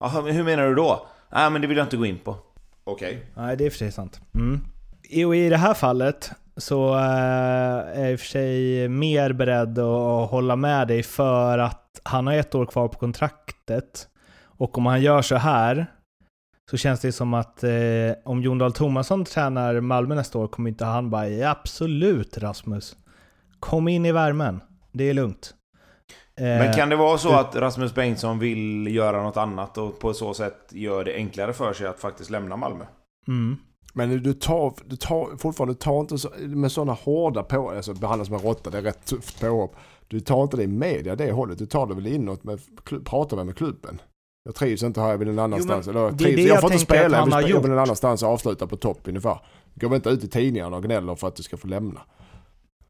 Jaha, men hur menar du då? Nej, men det vill jag inte gå in på. Okej. Nej, det är för sig sant. Mm. I- Och i det här fallet så eh, är jag i och för sig mer beredd att hålla med dig för att han har ett år kvar på kontraktet. Och om han gör så här så känns det som att eh, om Jon Dahl Tomasson tränar Malmö nästa år kommer inte han bara "Ja, absolut Rasmus. Kom in i värmen. Det är lugnt. Eh, Men kan det vara så att Rasmus Bengtsson vill göra något annat och på så sätt gör det enklare för sig att faktiskt lämna Malmö? mm. Men du tar, du tar fortfarande, du tar inte så, med sådana hårda på, alltså behandlas som en råtta, det är rätt tufft påhopp. Du tar inte det i media det hållet, du tar det väl inåt med, pratar väl med klubben. Jag trivs inte här, jag vill någon annanstans. Eller, jag, är trivs, det jag jag får inte spela, jag han vill, har spe- jag vill någon annanstans och avsluta på topp ungefär. Väl inte ut i tidningarna och gnäller för att du ska få lämna.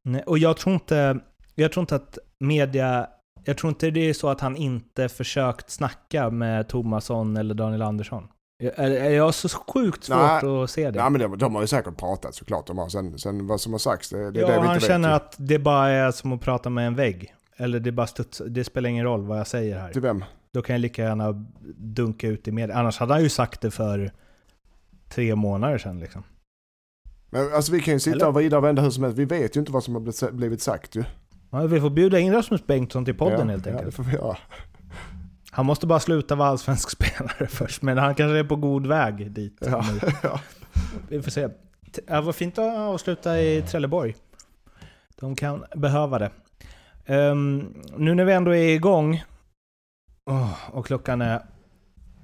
Nej, och jag tror inte, jag tror inte att media, jag tror inte det är så att han inte försökt snacka med Tomasson eller Daniel Andersson. Jag- Är, är jag så sjukt svårt Nej. att se det? Nej men de, de har ju säkert pratat såklart. De har, sen, sen vad som har sagts, det, det är ja, det vi han inte känner vet. att det bara är som att prata med en vägg. Eller det bara studs, det spelar ingen roll vad jag säger här. Till vem? Då kan jag lika gärna dunka ut i media. Annars hade han ju sagt det för tre månader sedan liksom. Men, alltså vi kan ju sitta Eller? och vrida och vända hur som helst. Vi vet ju inte vad som har blivit- sagt ju. Ja, vi får bjuda in Rasmus Bengtsson till podden ja, helt Ja, det enkelt. får vi göra. Han måste bara sluta vara allsvensk spelare först, men han kanske är på god väg dit. Ja, ja. Vi får se. Ja, vad fint att avsluta i Trelleborg. De kan behöva det. Ehm, nu när vi ändå är igång åh, och klockan är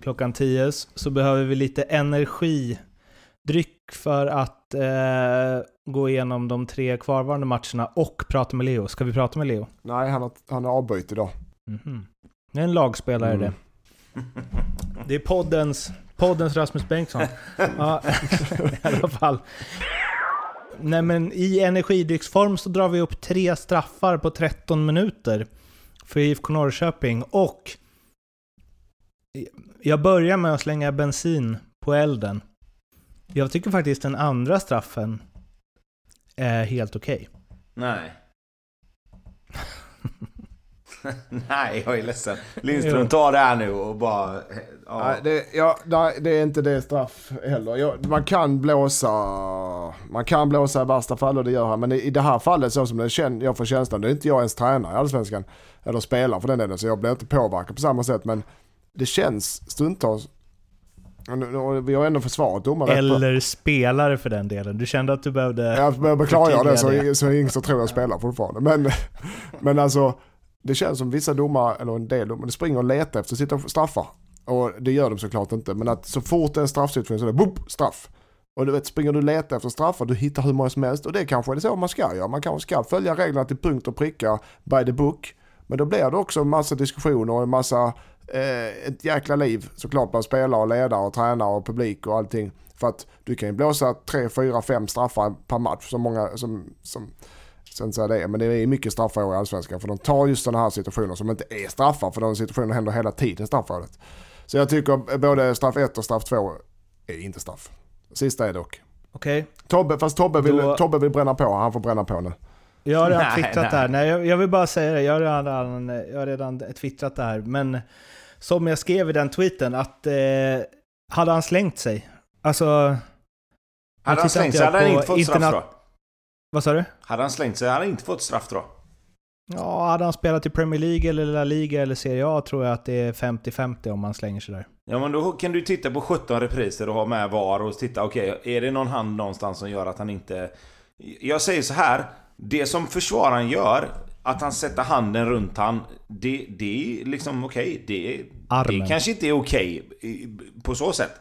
klockan 10 så behöver vi lite energidryck för att eh, gå igenom de tre kvarvarande matcherna och prata med Leo. Ska vi prata med Leo? Nej, han har, han har avbytt idag. Mhm. Det är en lagspelare Mm. det. Det är poddens, poddens Rasmus Bengtsson. ja, i alla fall. Nej men i energidrycksform så drar vi upp tre straffar på 13 minuter för IFK Norrköping och jag börjar med att slänga bensin på elden. Jag tycker faktiskt den andra straffen är helt okej. Nej. Nej, jag är ledsen. Lindström, ta det här nu och bara... Ja. Nej, det, ja, nej, det är inte det straff heller. Ja, man kan blåsa, man kan blåsa i värsta fall och det gör han. Men i, i det här fallet så som det jag får känslan, det är inte jag ens tränare i Allsvenskan. Eller spelar för den delen, så jag blir inte påverkad på samma sätt. Men det känns stundtals, vi har ändå försvarat domaren. Eller spelare för den delen. Du kände att du behövde... Jag behöver klargöra det så, förtydliga så ingen som tror jag spelar fortfarande. Men, men alltså, det känns som vissa domare, eller en del domare, springer och letar efter sitta straffar. Och det gör de såklart inte. Men att så fort det är en straffsituation så är det boop, straff. Och du vet, springer du och letar efter straffar, du hittar hur många som helst. Och det kanske är så man ska göra. Man kanske ska följa reglerna till punkt och pricka by the book. Men då blir det också en massa diskussioner och en massa, eh, ett jäkla liv såklart bland spelare och ledare och tränare och publik och allting. För att du kan ju blåsa tre, fyra, fem straffar per match som många som, som Sen så är det, men det är mycket straffar i Allsvenskan för de tar just sådana här situationer som inte är straffar för de situationerna händer hela tiden i straffområdet. Så jag tycker både straff 1 och straff 2 är inte straff. Sista är dock. Okej. Tobbe, fast Tobbe vill, Då- Tobbe vill bränna på, han får bränna på nu. Jag har redan Nej, twittrat nej. där. Nej, jag, jag vill bara säga det. Jag har redan, jag har redan twittrat där. Men som jag skrev i den tweeten att eh, hade han slängt sig? Alltså... Hade han slängt sig hade han inte fått straff då. Vad sa du? Hade han slängt sig hade han inte fått straff då. Ja, hade han spelat i Premier League eller La Liga eller Serie A tror jag att det är 50-50 om man slänger sig där. Ja men då kan du titta på 17 repriser och ha med VAR och titta, okej, är det någon hand någonstans som gör att han inte... Jag säger så här, det som försvararen gör, att han sätter handen runt han, det, det är liksom okej, det, Armen. det kanske inte är okej i- på så sätt.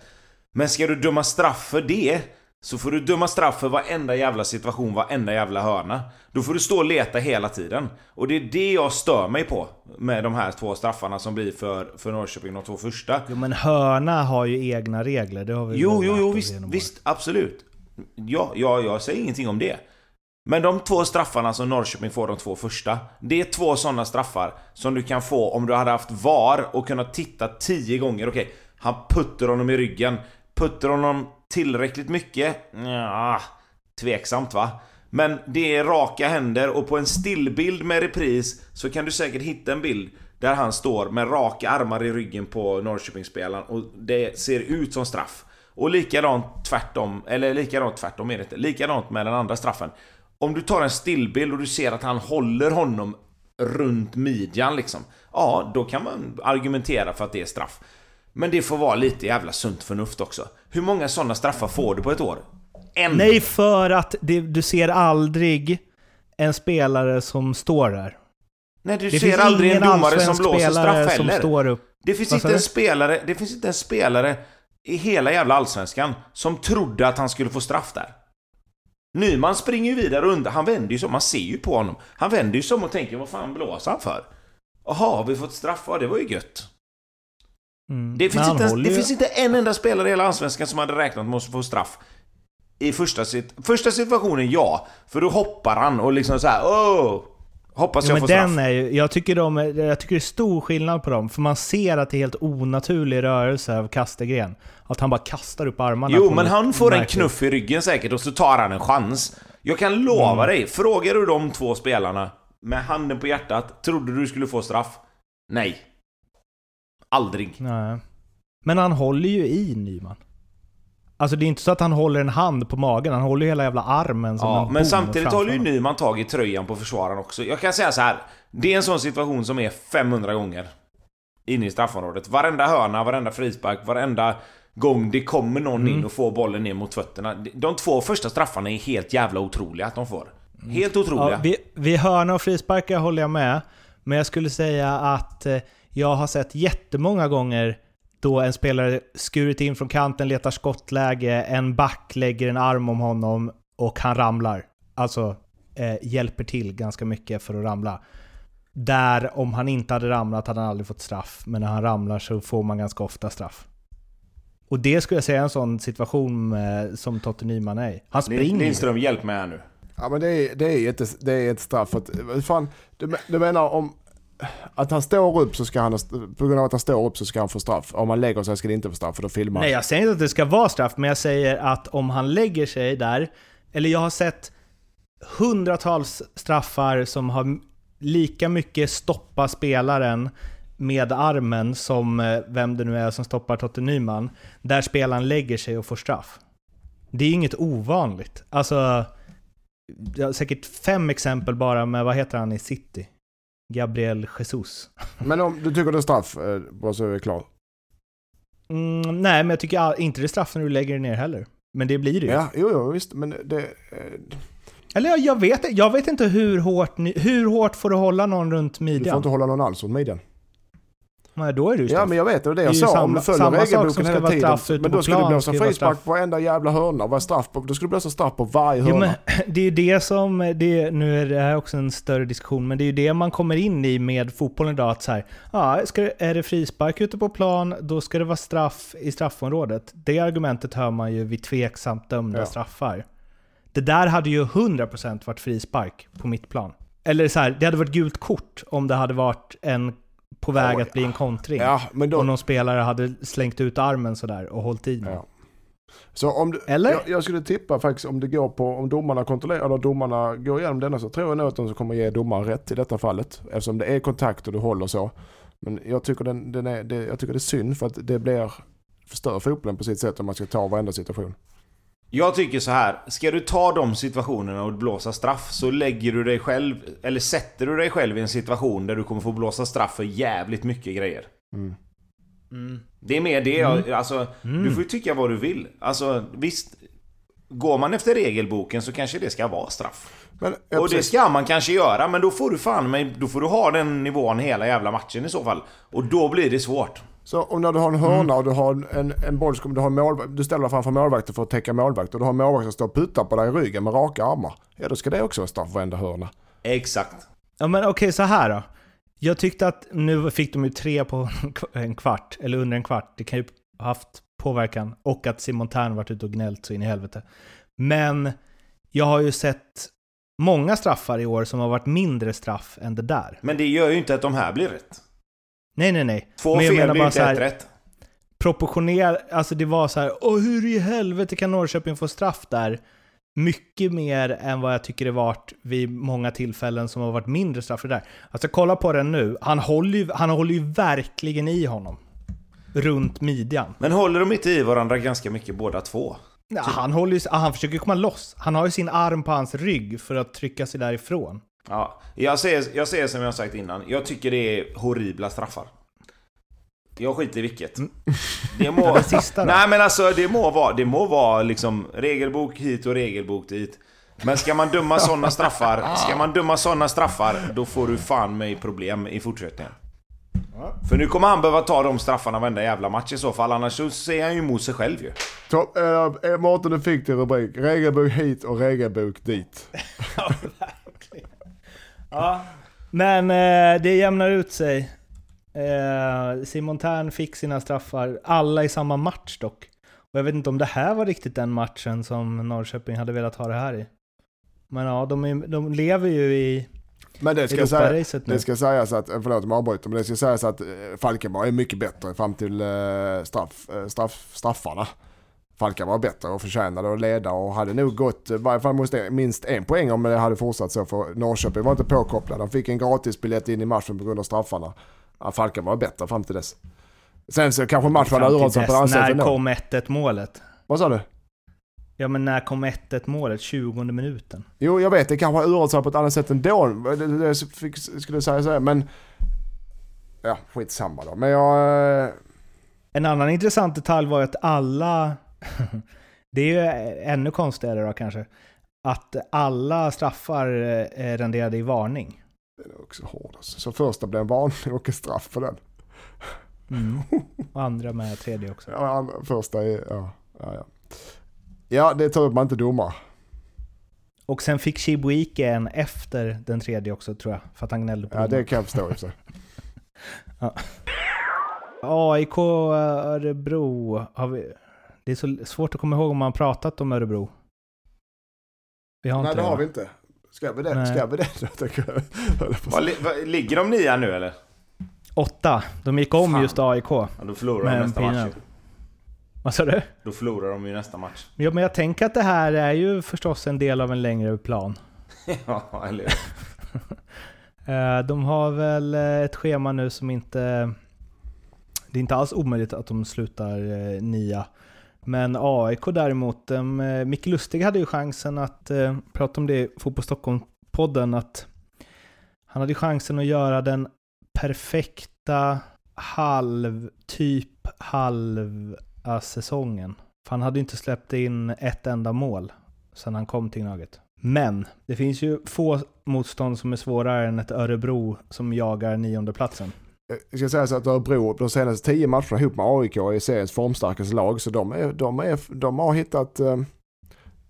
Men ska du döma straff för det, så får du döma straff för varenda jävla situation, varenda jävla hörna. Då får du stå och leta hela tiden. Och det är det jag stör mig på med de här två straffarna som blir för, för Norrköping, de två första. Jo men hörna har ju egna regler. Det har vi Jo, jo, jo, visst, visst, absolut. Ja, ja, jag säger ingenting om det. Men de två straffarna som Norrköping får, de två första, det är två sådana straffar som du kan få om du hade haft VAR och kunnat titta tio gånger. Okej, han puttar honom i ryggen. Puttar honom tillräckligt mycket? Ja, tveksamt va? Men det är raka händer och på en stillbild med repris så kan du säkert hitta en bild där han står med raka armar i ryggen på Norrköpingsspelaren och det ser ut som straff. Och likadant tvärtom, eller likadant tvärtom är det inte, likadant med den andra straffen. Om du tar en stillbild och du ser att han håller honom runt midjan liksom. Ja, då kan man argumentera för att det är straff. Men det får vara lite jävla sunt förnuft också. Hur många sådana straffar får du på ett år? En! Nej, för att det, du ser aldrig en spelare som står där. Nej, du Det ser aldrig en domare som blåser straff som heller. står upp. Det finns, inte en spelare, det finns inte en spelare i hela jävla allsvenskan som trodde att han skulle få straff där. Nyman springer ju vidare under, han vänder ju som, man ser ju på honom. Han vänder ju som och tänker, vad fan blåser han för? Jaha, har vi fått straff? Ja, det var ju gött. Mm. Det, finns inte, det finns inte en enda spelare i hela allsvenskan som hade räknat med att få straff. I första, sit, första situationen, ja. För då hoppar han och liksom så här, åh! Hoppas jag men får straff. den är ju, jag, tycker de, är- jag tycker det är stor skillnad på dem, för man ser att det är helt onaturlig rörelse av Kastegren. Att han bara kastar upp armarna. Jo, men han får en märkligt. knuff i ryggen säkert och så tar han en chans. Jag kan lova Mm. dig, frågar du de två spelarna med handen på hjärtat, trodde du skulle få straff? Nej. Aldrig. Nej. Men han håller ju i Nyman. Alltså det är inte så att han håller en hand på magen, han håller ju hela jävla armen som Ja, en men samtidigt framför håller ju. Nyman tag i tröjan på försvararen också. Jag kan säga så här. Det är en sån situation som är 500 gånger inne i straffområdet. Varenda hörna, varenda frispark, varenda gång det kommer någon Mm. in och får bollen ner mot fötterna. De två första straffarna är helt jävla otroliga att de får. Helt Ja, otroliga. vid, vid hörna och frisparkar håller jag med. Men jag skulle säga att eh, jag har sett jättemånga gånger då en spelare skurit in från kanten, letar skottläge, en back lägger en arm om honom och han ramlar. Alltså eh, hjälper till ganska mycket för att ramla. Där, om han inte hade ramlat hade han aldrig fått straff. Men när han ramlar så får man ganska ofta straff. Och det skulle jag säga är en sån situation eh, som Totte Nyman är. Han springer. Lindström, hjälp mig här nu. Ja men det är, det är, ett, det är ett straff. Att, fan, du, du menar om att han står upp så ska han, på grund av att han står upp så ska han få straff. Om han lägger sig ska det inte få straff för då filmar. Nej, jag säger inte att det ska vara straff, men jag säger att om han lägger sig där, eller jag har sett hundratals straffar som har lika mycket stoppa spelaren med armen som eh, vem det nu är som stoppar Totte Nyman, där spelaren lägger sig och får straff. Det är inget ovanligt. Alltså, jag har säkert fem exempel bara med, vad heter han i City? Gabriel Jesus. Men om du tycker det är straff, eh, bara så är vi klar. Mm, nej, men jag tycker inte det är straff när du lägger ner heller. Men det blir det ju. Ja, jo, jo visst, men det... eh, Eller jag, vet, jag vet inte hur hårt, ni, hur hårt får du hålla någon runt Du får midjan? inte hålla någon alls åt midjan. Nej, då är det ju Ja straff. men jag vet, det är det jag sa. om du följer regelboken hela tiden. straff Men då ska du blåsa frispark straff. på varenda jävla hörna. Vad är straff på? Då ska du blåsa straff på varje hörna. Jo, men det är ju det som, det, nu är det här också en större diskussion, men det är ju det man kommer in i med fotbollen idag. Att så här, ja, ska, är det frispark ute på plan, då ska det vara straff i straffområdet. Det argumentet hör man ju vid tveksamt dömda Ja. straffar. Det där hade ju 100% varit frispark på mitt plan. Eller så här, det hade varit gult kort om det hade varit en på väg Oj, att bli en kontring. Ja, då... Och någon spelare hade slängt ut armen sådär och hållit i den. Ja. Så om du, Eller? Jag, jag skulle tippa faktiskt om det går på, om domarna kontrollerar, eller domarna går igenom denna så tror jag nog att de kommer ge domaren rätt i detta fallet. Eftersom det är kontakt och du håller så. Men jag tycker, den, den är, det, jag tycker det är synd för att det blir, förstör fotbollen på sitt sätt om man ska ta varenda situation. Jag tycker så här. Ska du ta de situationerna och blåsa straff så lägger du dig själv, eller sätter du dig själv i en situation där du kommer få blåsa straff för jävligt mycket grejer. Mm. Mm. Det är mer det jag, Mm. alltså, Mm. du får ju tycka vad du vill. Alltså visst, går man efter regelboken så kanske det ska vara straff. Men, ja, Och det precis. ska man kanske göra, men då får du fan mig, då får du ha den nivån hela jävla matchen i så fall. Och då blir det svårt. Så om när du har en hörna och du har en, en boll, som du, har målvakt, du ställer dig framför målvakten för att täcka målvakt och du har målvakt som står och puttar på dig i ryggen med raka armar. Ja då ska det också vara straff varenda hörna. Exakt. Ja men okej, så här då. Jag tyckte att nu fick de ju tre på en kvart, eller under en kvart. Det kan ju ha haft påverkan. Och att Simon Tern varit ute och gnällt så in i helvete. Men jag har ju sett många straffar i år som har varit mindre straff än det där. Men det gör ju inte att de här blir rätt. Nej, nej, nej. Två Men fel menar blir inte ett rätt. Proportionell, alltså det var så här, åh hur i helvete kan Norrköping få straff där? Mycket mer än vad jag tycker det varit vid många tillfällen som har varit mindre straff för det där. Alltså kolla på den nu, han håller ju, han håller ju verkligen i honom. Runt midjan. Men håller de inte i varandra ganska mycket båda två? Ja, han, håller ju, han försöker komma loss. Han har ju sin arm på hans rygg för att trycka sig därifrån. Ja, jag säger, jag säger som jag har sagt innan. Jag tycker det är horribla straffar. Jag skiter i vilket. Det må... Det sista då? Nej men alltså det må vara, det må vara liksom regelbok hit och regelbok dit. Men ska man döma sådana straffar, ska man döma sådana straffar, då får du fan mig problem i fortsättningen. För nu kommer han behöva ta de straffarna varenda jävla match i så fall, annars så säger han ju emot sig själv ju. Så, äh, Mårten du fick till rubrik, regelbok hit och regelbok dit. Ja. Men eh, det jämnar ut sig. Eh, Simon Tern fick sina straffar, alla i samma match dock. Och jag vet inte om det här var riktigt den matchen som Norrköping hade velat ha det här i. Men ja, de, är, de lever ju i Men det ska, säga, det ska sägas att, förlåt om jag avbryter, men det ska sägas att eh, Falkenberg är mycket bättre fram till eh, straff, eh, straff, straffarna. Falkenberg var bättre och förtjänade att leda och hade nog gått, i varje fall måste minst en poäng om det hade fortsatt så för Norrköping var inte påkopplad. De fick en gratisbiljett in i matchen på grund av straffarna. Falkenberg var bättre fram till dess. Sen så kanske matchen hade sig på sätt När ändå. kom 1-1 målet? Vad sa du? Ja men när kom 1-1 målet? 20 minuten? Jo, jag vet, det kanske har sig på ett annat sätt ändå. Det, det, det skulle jag säga så här, men... Ja, skitsamma då. Men jag... eh, En annan intressant detalj var att alla... det är ju ännu konstigare då kanske. Att alla straffar eh, renderade i varning. Det är också hård alltså. Så första blev en varning och en straff för den. Mm. Och andra med tredje också. Ja, andra, första är... Ja, ja, ja. Ja, det tar upp man inte domar. Och sen fick Chibuike en efter den tredje också tror jag. För att han gnällde på Ja, det kan jag förstå i sig. AIK Örebro. Har vi... Det är så svårt att komma ihåg om man har pratat om Örebro. Vi har Nej, inte det har vi inte. Ska vi det? Nej. Ska vi det? Ligger de nia nu eller? Åtta. De gick om Fan. just AIK. Ja, då förlorar de nästa pinne. match. Vad sa du? Då förlorar de ju nästa match. Ja, men jag tänker att det här är ju förstås en del av en längre plan. ja, eller Eh, De har väl eh, ett schema nu som inte... Det är inte alls omöjligt att de slutar eh, nia. Men AIK däremot, eh, Micke Lustig hade ju chansen att, eh, prata om det i Fotboll Stockholm-podden, att han hade chansen att göra den perfekta halv, typ halva säsongen. För han hade ju inte släppt in ett enda mål sedan han kom till Gnaget. Men det finns ju få motstånd som är svårare än ett Örebro som jagar nionde platsen. Jag ska säga så att Örebro, de senaste tio matcherna ihop med AIK är seriens formstarkaste lag. Så de, är, de, är, de har hittat eh,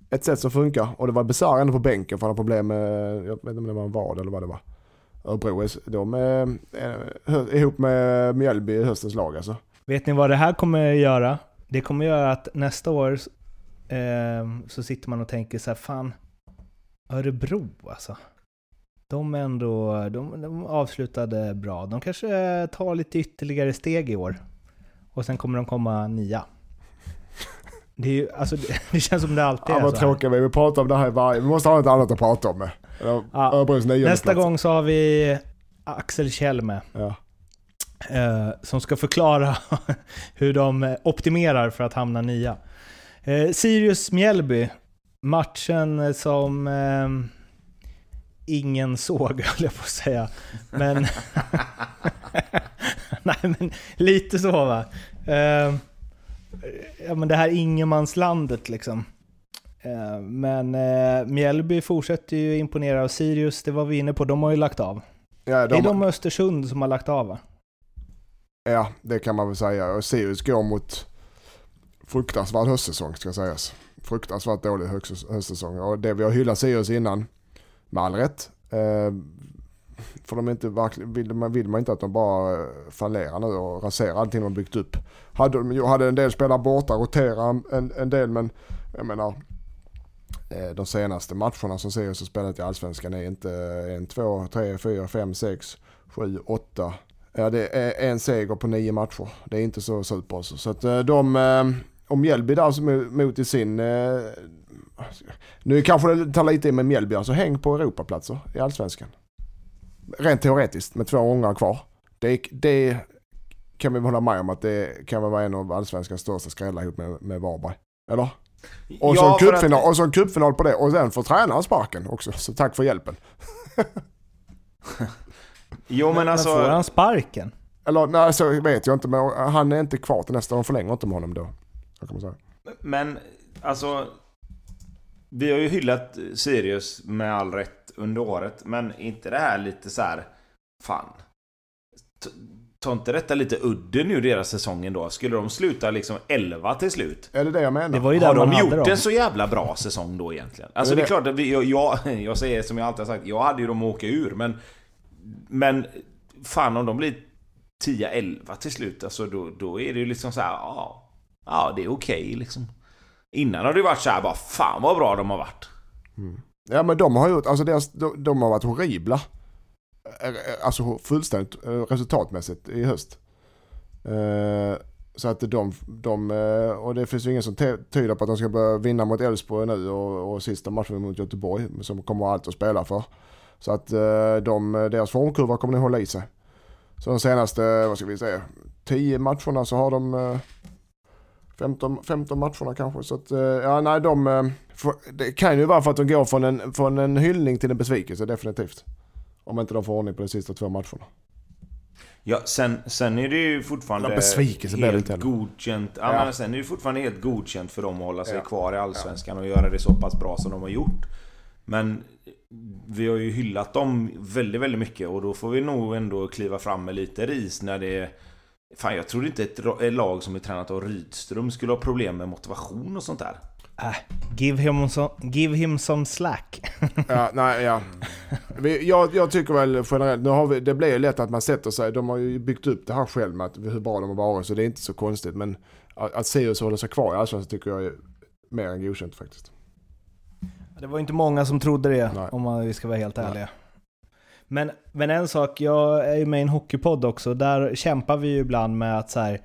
ett sätt som funkar. Och det var Besara ändå på bänken för han har problem med, jag vet inte om det var en vad eller vad det var. Örebro, är- de är eh, är ihop med Mjällby i höstens lag alltså. Vet ni vad det här kommer göra? Det kommer göra att nästa år eh, så sitter man och tänker så här, fan, Örebro alltså. De, ändå, de, de avslutade bra. De kanske tar lite ytterligare steg i år. Och sen kommer de komma nia. Det, är ju, alltså, det, det känns som det alltid Ja, är så tråkiga vi pratar om det här varje... Vi måste ha något annat att prata om. Eller, Ja, Nästa plats. gång så har vi Axel Kjell med. Ja. eh, som ska förklara hur de optimerar för att hamna nia. Eh, Sirius Mjällby, matchen som eh, ingen såg höll jag på att säga. Men, nej, men lite så va. Eh, ja, men det här ingenmanslandet liksom. Eh, men eh, Mjällby fortsätter ju imponera och Sirius, det var vi inne på, de har ju lagt av. Ja, Det är de, de Östersund som har lagt av va? ja, det kan man väl säga. Och Sirius går mot fruktansvärd höstsäsong ska sägas. Fruktansvärt dålig höst- höstsäsong. Och det vi har hyllat Sirius innan, med all rätt. Eh, för de är inte vill, man, vill man inte att de bara eh, fallerar nu och raserar allting de har byggt upp. Hade, hade en del spelare borta, rotera en, en del men jag menar eh, de senaste matcherna som Sirius har spelat i Allsvenskan är inte eh, en, två, tre, fyra, fem, sex, sju, åtta. Ja, det är en seger på nio matcher. Det är inte så super alltså. Så att eh, de, om Mjällby där som är mot i sin, nu kanske det tar lite i med Mjällby, alltså häng på Europaplatser i Allsvenskan. Rent teoretiskt med två omgångar kvar. Det, det kan vi hålla med om att det kan vara en av Allsvenskans största skrällar ihop med, med Varberg. Eller? Och så, Ja, en för att- cupfinal, och så en cupfinal på det och sen får tränaren sparken också. Så tack för hjälpen. Jo men Men får alltså... han sparken? Eller nej, så vet jag inte, men han är inte kvar till nästa, de förlänger inte med honom då. Så kan man säga. Men alltså... Vi har ju hyllat Sirius med all rätt under året, men inte det här lite så här... Fan. T- Ta inte detta lite udden ur deras säsongen då? Skulle de sluta liksom 11 till slut? Är det det jag menar? Det var ju Har de gjort dem. en så jävla bra säsong då egentligen? Alltså Det det är är klart att vi, jag, jag, jag säger som jag alltid har sagt, jag hade ju dem att åka ur men... Men fan om de blir 10-11 till slut, alltså då, då är det ju liksom så här, ja... Ja, det är okej liksom. Innan har det varit så här bara, fan vad bra de har varit. Mm. Ja men de har gjort, alltså deras, de, de har varit horribla. Eh, eh, alltså fullständigt eh, resultatmässigt i höst. Så att de, de, och det finns ju ingen som tyder på att de ska börja vinna mot Elfsborg nu och, och sista matchen mot Göteborg som kommer allt att spela för. Så att de, deras formkurva kommer nog hålla i sig. Så de senaste, vad ska vi säga, tio matcherna så har de 15, 15 matcherna kanske. Så att, eh, ja nej de, eh, det kan ju vara för att de går från en, från en hyllning till en besvikelse definitivt. Om inte de får ordning på de sista två matcherna. Ja, sen, sen är det ju fortfarande besvikelse det helt heller. godkänt. Ja, Ja. Men sen är det fortfarande helt godkänt för dem att hålla sig Ja. kvar i Allsvenskan och göra det så pass bra som de har gjort. Men vi har ju hyllat dem väldigt, väldigt mycket och då får vi nog ändå kliva fram med lite ris när det. Fan, jag trodde inte ett lag som är tränat av Rydström skulle ha problem med motivation och sånt där. Äh, give, him some, give him some slack. Ja, nej, ja. Vi, jag, jag tycker väl generellt, nu har vi, det blir ju lätt att man sätter sig, de har ju byggt upp det här själv med att, hur bra de har varit så det är inte så konstigt. Men att, att Sirius håller sig kvar i Allsvenskan tycker jag är mer än godkänt faktiskt. Det var inte många som trodde det, Nej. om man, vi ska vara helt ärliga. Men, men en sak, jag är ju med i en hockeypodd också, där kämpar vi ju ibland med att så här.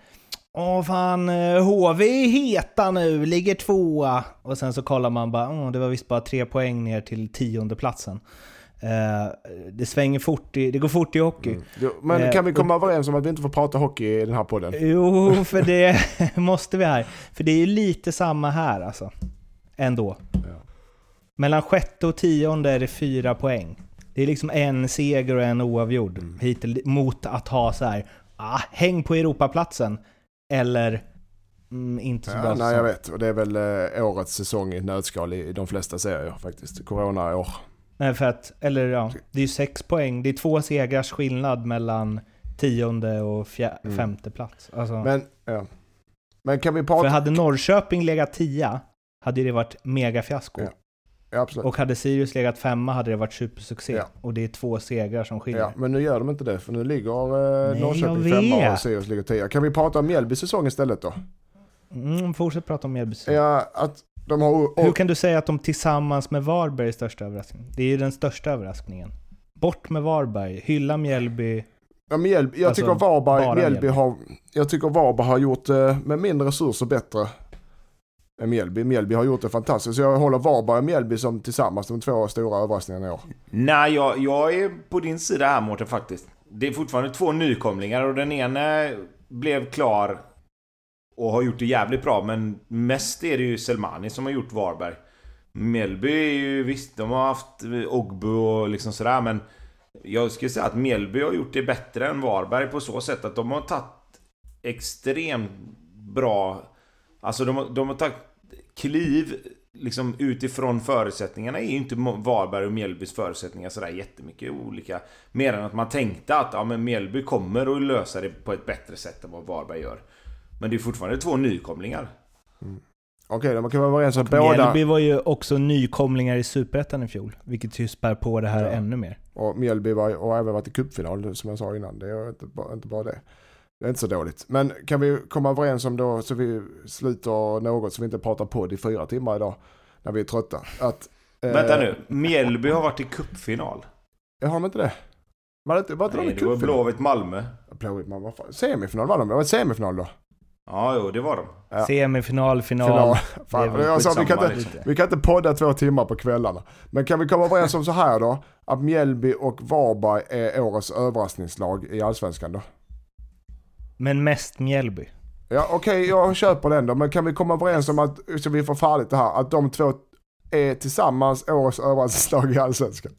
Åh fan, eh, HV är heta nu, ligger tvåa. Och sen så kollar man bara, åh, det var visst bara tre poäng ner till tionde platsen. Eh, det svänger fort, i, det går fort i hockey. Mm. Jo, men Eh, kan vi och- komma överens om att vi inte får prata hockey i den här podden? Jo, för det måste vi här. För det är ju lite samma här alltså. Ändå. Ja. Mellan sjätte och tionde är det fyra poäng. Det är liksom en seger och en oavgjord. Mm. Hittills, mot att ha så här, ah, häng på Europaplatsen. Eller mm, inte så bra Ja, nej säsong. jag vet, och det är väl eh, årets säsong i nötskal i, i de flesta serier faktiskt. Corona-år. Nej, för att, eller ja, det är ju sex poäng. Det är två segrars skillnad mellan tionde och fjär, Mm. femte plats. Alltså, Men, ja. Men kan vi för prata... hade Norrköping legat tia, hade det varit megafiasko. Ja. Ja, absolut. Och hade Sirius legat femma hade det varit supersuccé. Ja. Och det är två segrar som skiljer. Ja, men nu gör de inte det för nu ligger eh, Nej, Norrköping femma och Sirius ligger tia. Kan vi prata om Mjällbys säsong istället då? Mm, fortsätt prata om Mjällby. Ja, att De har, Hur kan du säga att de tillsammans med Varberg är största överraskningen? Det är ju den största överraskningen. Bort med Varberg, hylla Mjällby. ja, Mjällby, jag alltså, tycker Varberg, Mjällby Mjällby. har, jag tycker Varberg har gjort det med mindre resurser bättre Eh, Mjällby. Mjällby har gjort det fantastiskt. Så jag håller Varberg och Mjällby som tillsammans de två stora överraskningarna i år. Nej, jag, jag är på din sida här Mårten faktiskt. Det är fortfarande två nykomlingar och den ena blev klar och har gjort det jävligt bra. Men mest är det ju Selmani som har gjort Varberg. Mjällby är ju visst, de har haft eh, Ogbu och liksom sådär men jag skulle säga att Mjällby har gjort det bättre än Varberg på så sätt att de har tagit extremt bra... Alltså de, de har tagit kliv liksom utifrån förutsättningarna är ju inte Varberg och Mjällbys förutsättningar sådär jättemycket olika. Mer än att man tänkte att ja, men Mjällby kommer att lösa det på ett bättre sätt än vad Varberg gör. Men det är fortfarande två nykomlingar. Okej, de kan vara överens om båda... Mjällby var ju också nykomlingar i Superettan i fjol, vilket ju spär på det här Ja. ännu mer. Och Mjällby var, och även varit i cupfinal som jag sa innan. Det är inte bara, inte bara det. Det är inte så dåligt. Men kan vi komma överens om då, så vi sluter något så vi inte pratar podd i fyra timmar idag. När vi är trötta. Att, eh, Vänta nu, Mjällby har varit i cupfinal. Jag har de inte det? Var det inte, var Nej, i det var cupfinal? Blåvitt Malmö. Blåvitt, man, vad fan? Semifinal var de? Det var semifinal då? Ja, jo, det var de. Ja. Semifinal, final. Final. Fan, jag sa, vi, kan inte, lite. vi kan inte podda två timmar på kvällarna. Men kan vi komma överens om så här då? Att Mjällby och Varberg är årets överraskningslag i Allsvenskan då? Men mest Mjällby. Ja okej, jag köper den då. Men kan vi komma överens om att, så vi får färdigt det här, att de två är tillsammans årets överraskningslag i Allsvenskan?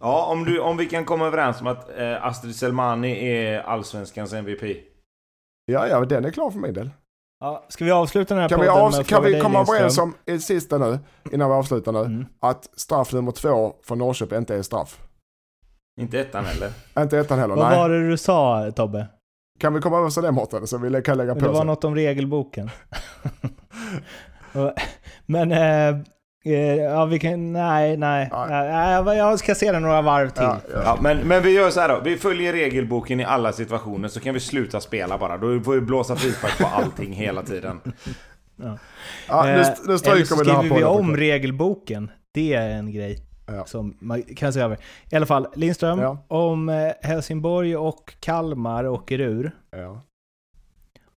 Ja, om, du, om vi kan komma överens om att eh, Astrid Selmani är Allsvenskans MVP. Ja, ja, den är klar för min del. Ja, ska vi avsluta den här Kan vi, podden av, med att kan vi komma Lindström? överens om, i sista nu, innan vi avslutar nu, Mm. att straff nummer två för Norrköping inte är straff? Inte ettan heller. Inte ettan heller, Vad nej. var det du sa Tobbe? Kan vi komma överens om det Mårten? Så vi kan lägga på det var sen. något om regelboken. Men, eh, eh, ja vi kan, nej, nej. Nej. nej. jag- ska se den några varv till. Ja, ja. Ja, men, men vi gör så här då. Vi följer regelboken i alla situationer så kan vi sluta spela bara. Då får vi blåsa frispark på allting hela tiden. Ja, Eh, nu, nu Eller så stryker vi det här skriver vi om regelboken. Det är en grej Ja. som man kan se över. I alla fall, Lindström, Ja. om eh, Helsingborg och Kalmar åker ur Ja.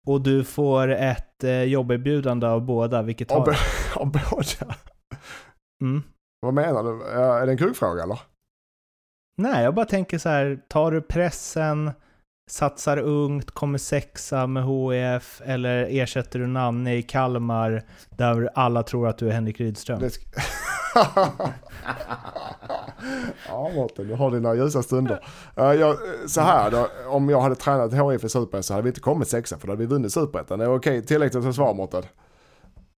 och du får ett eh, jobberbjudande av båda, vilket har av båda? Mm. Vad menar du? Är det en kuggfråga eller? Nej, jag bara tänker så här, tar du pressen, satsar ungt, kommer sexa med HIF eller ersätter du Nanne i Kalmar där alla tror att du är Henrik Rydström? Ja Mårten, du har dina ljusa stunder. Uh, jag, så här då, om jag hade tränat HIF i Superettan så hade vi inte kommit sexa för då hade vi vunnit Superettan. Är det okej? Tillräckligt som svar Mårten?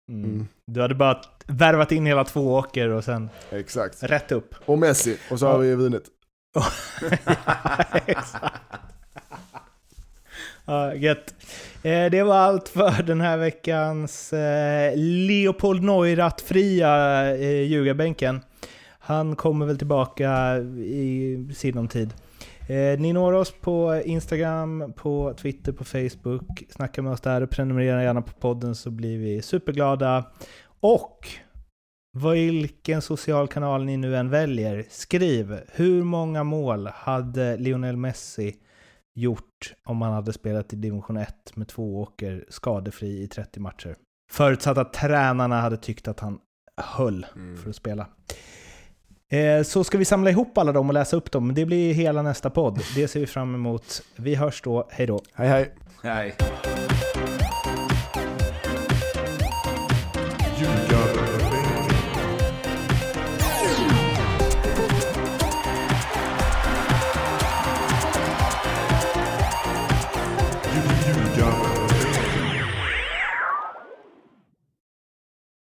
Mm. Mm. Du hade bara värvat in hela två åker och sen Exakt. rätt upp. Och Messi, och så har vi vunnit. Exakt. Ja, gött. Eh, det var allt för den här veckans eh, Leopold Neurath-fria eh, ljugarbänken. Han kommer väl tillbaka i sinom tid. Ni når oss på Instagram, på Twitter, på Facebook. Snacka med oss där och prenumerera gärna på podden så blir vi superglada. Och vilken social kanal ni nu än väljer, skriv hur många mål hade Lionel Messi gjort om han hade spelat i division 1 med två åker skadefri i 30 matcher? Förutsatt att tränarna hade tyckt att han höll för att spela. Eh, Så ska vi samla ihop alla dem och läsa upp dem. Det blir hela nästa podd. Det ser vi fram emot. Vi hörs då. Hej då. Hej hej. Nej.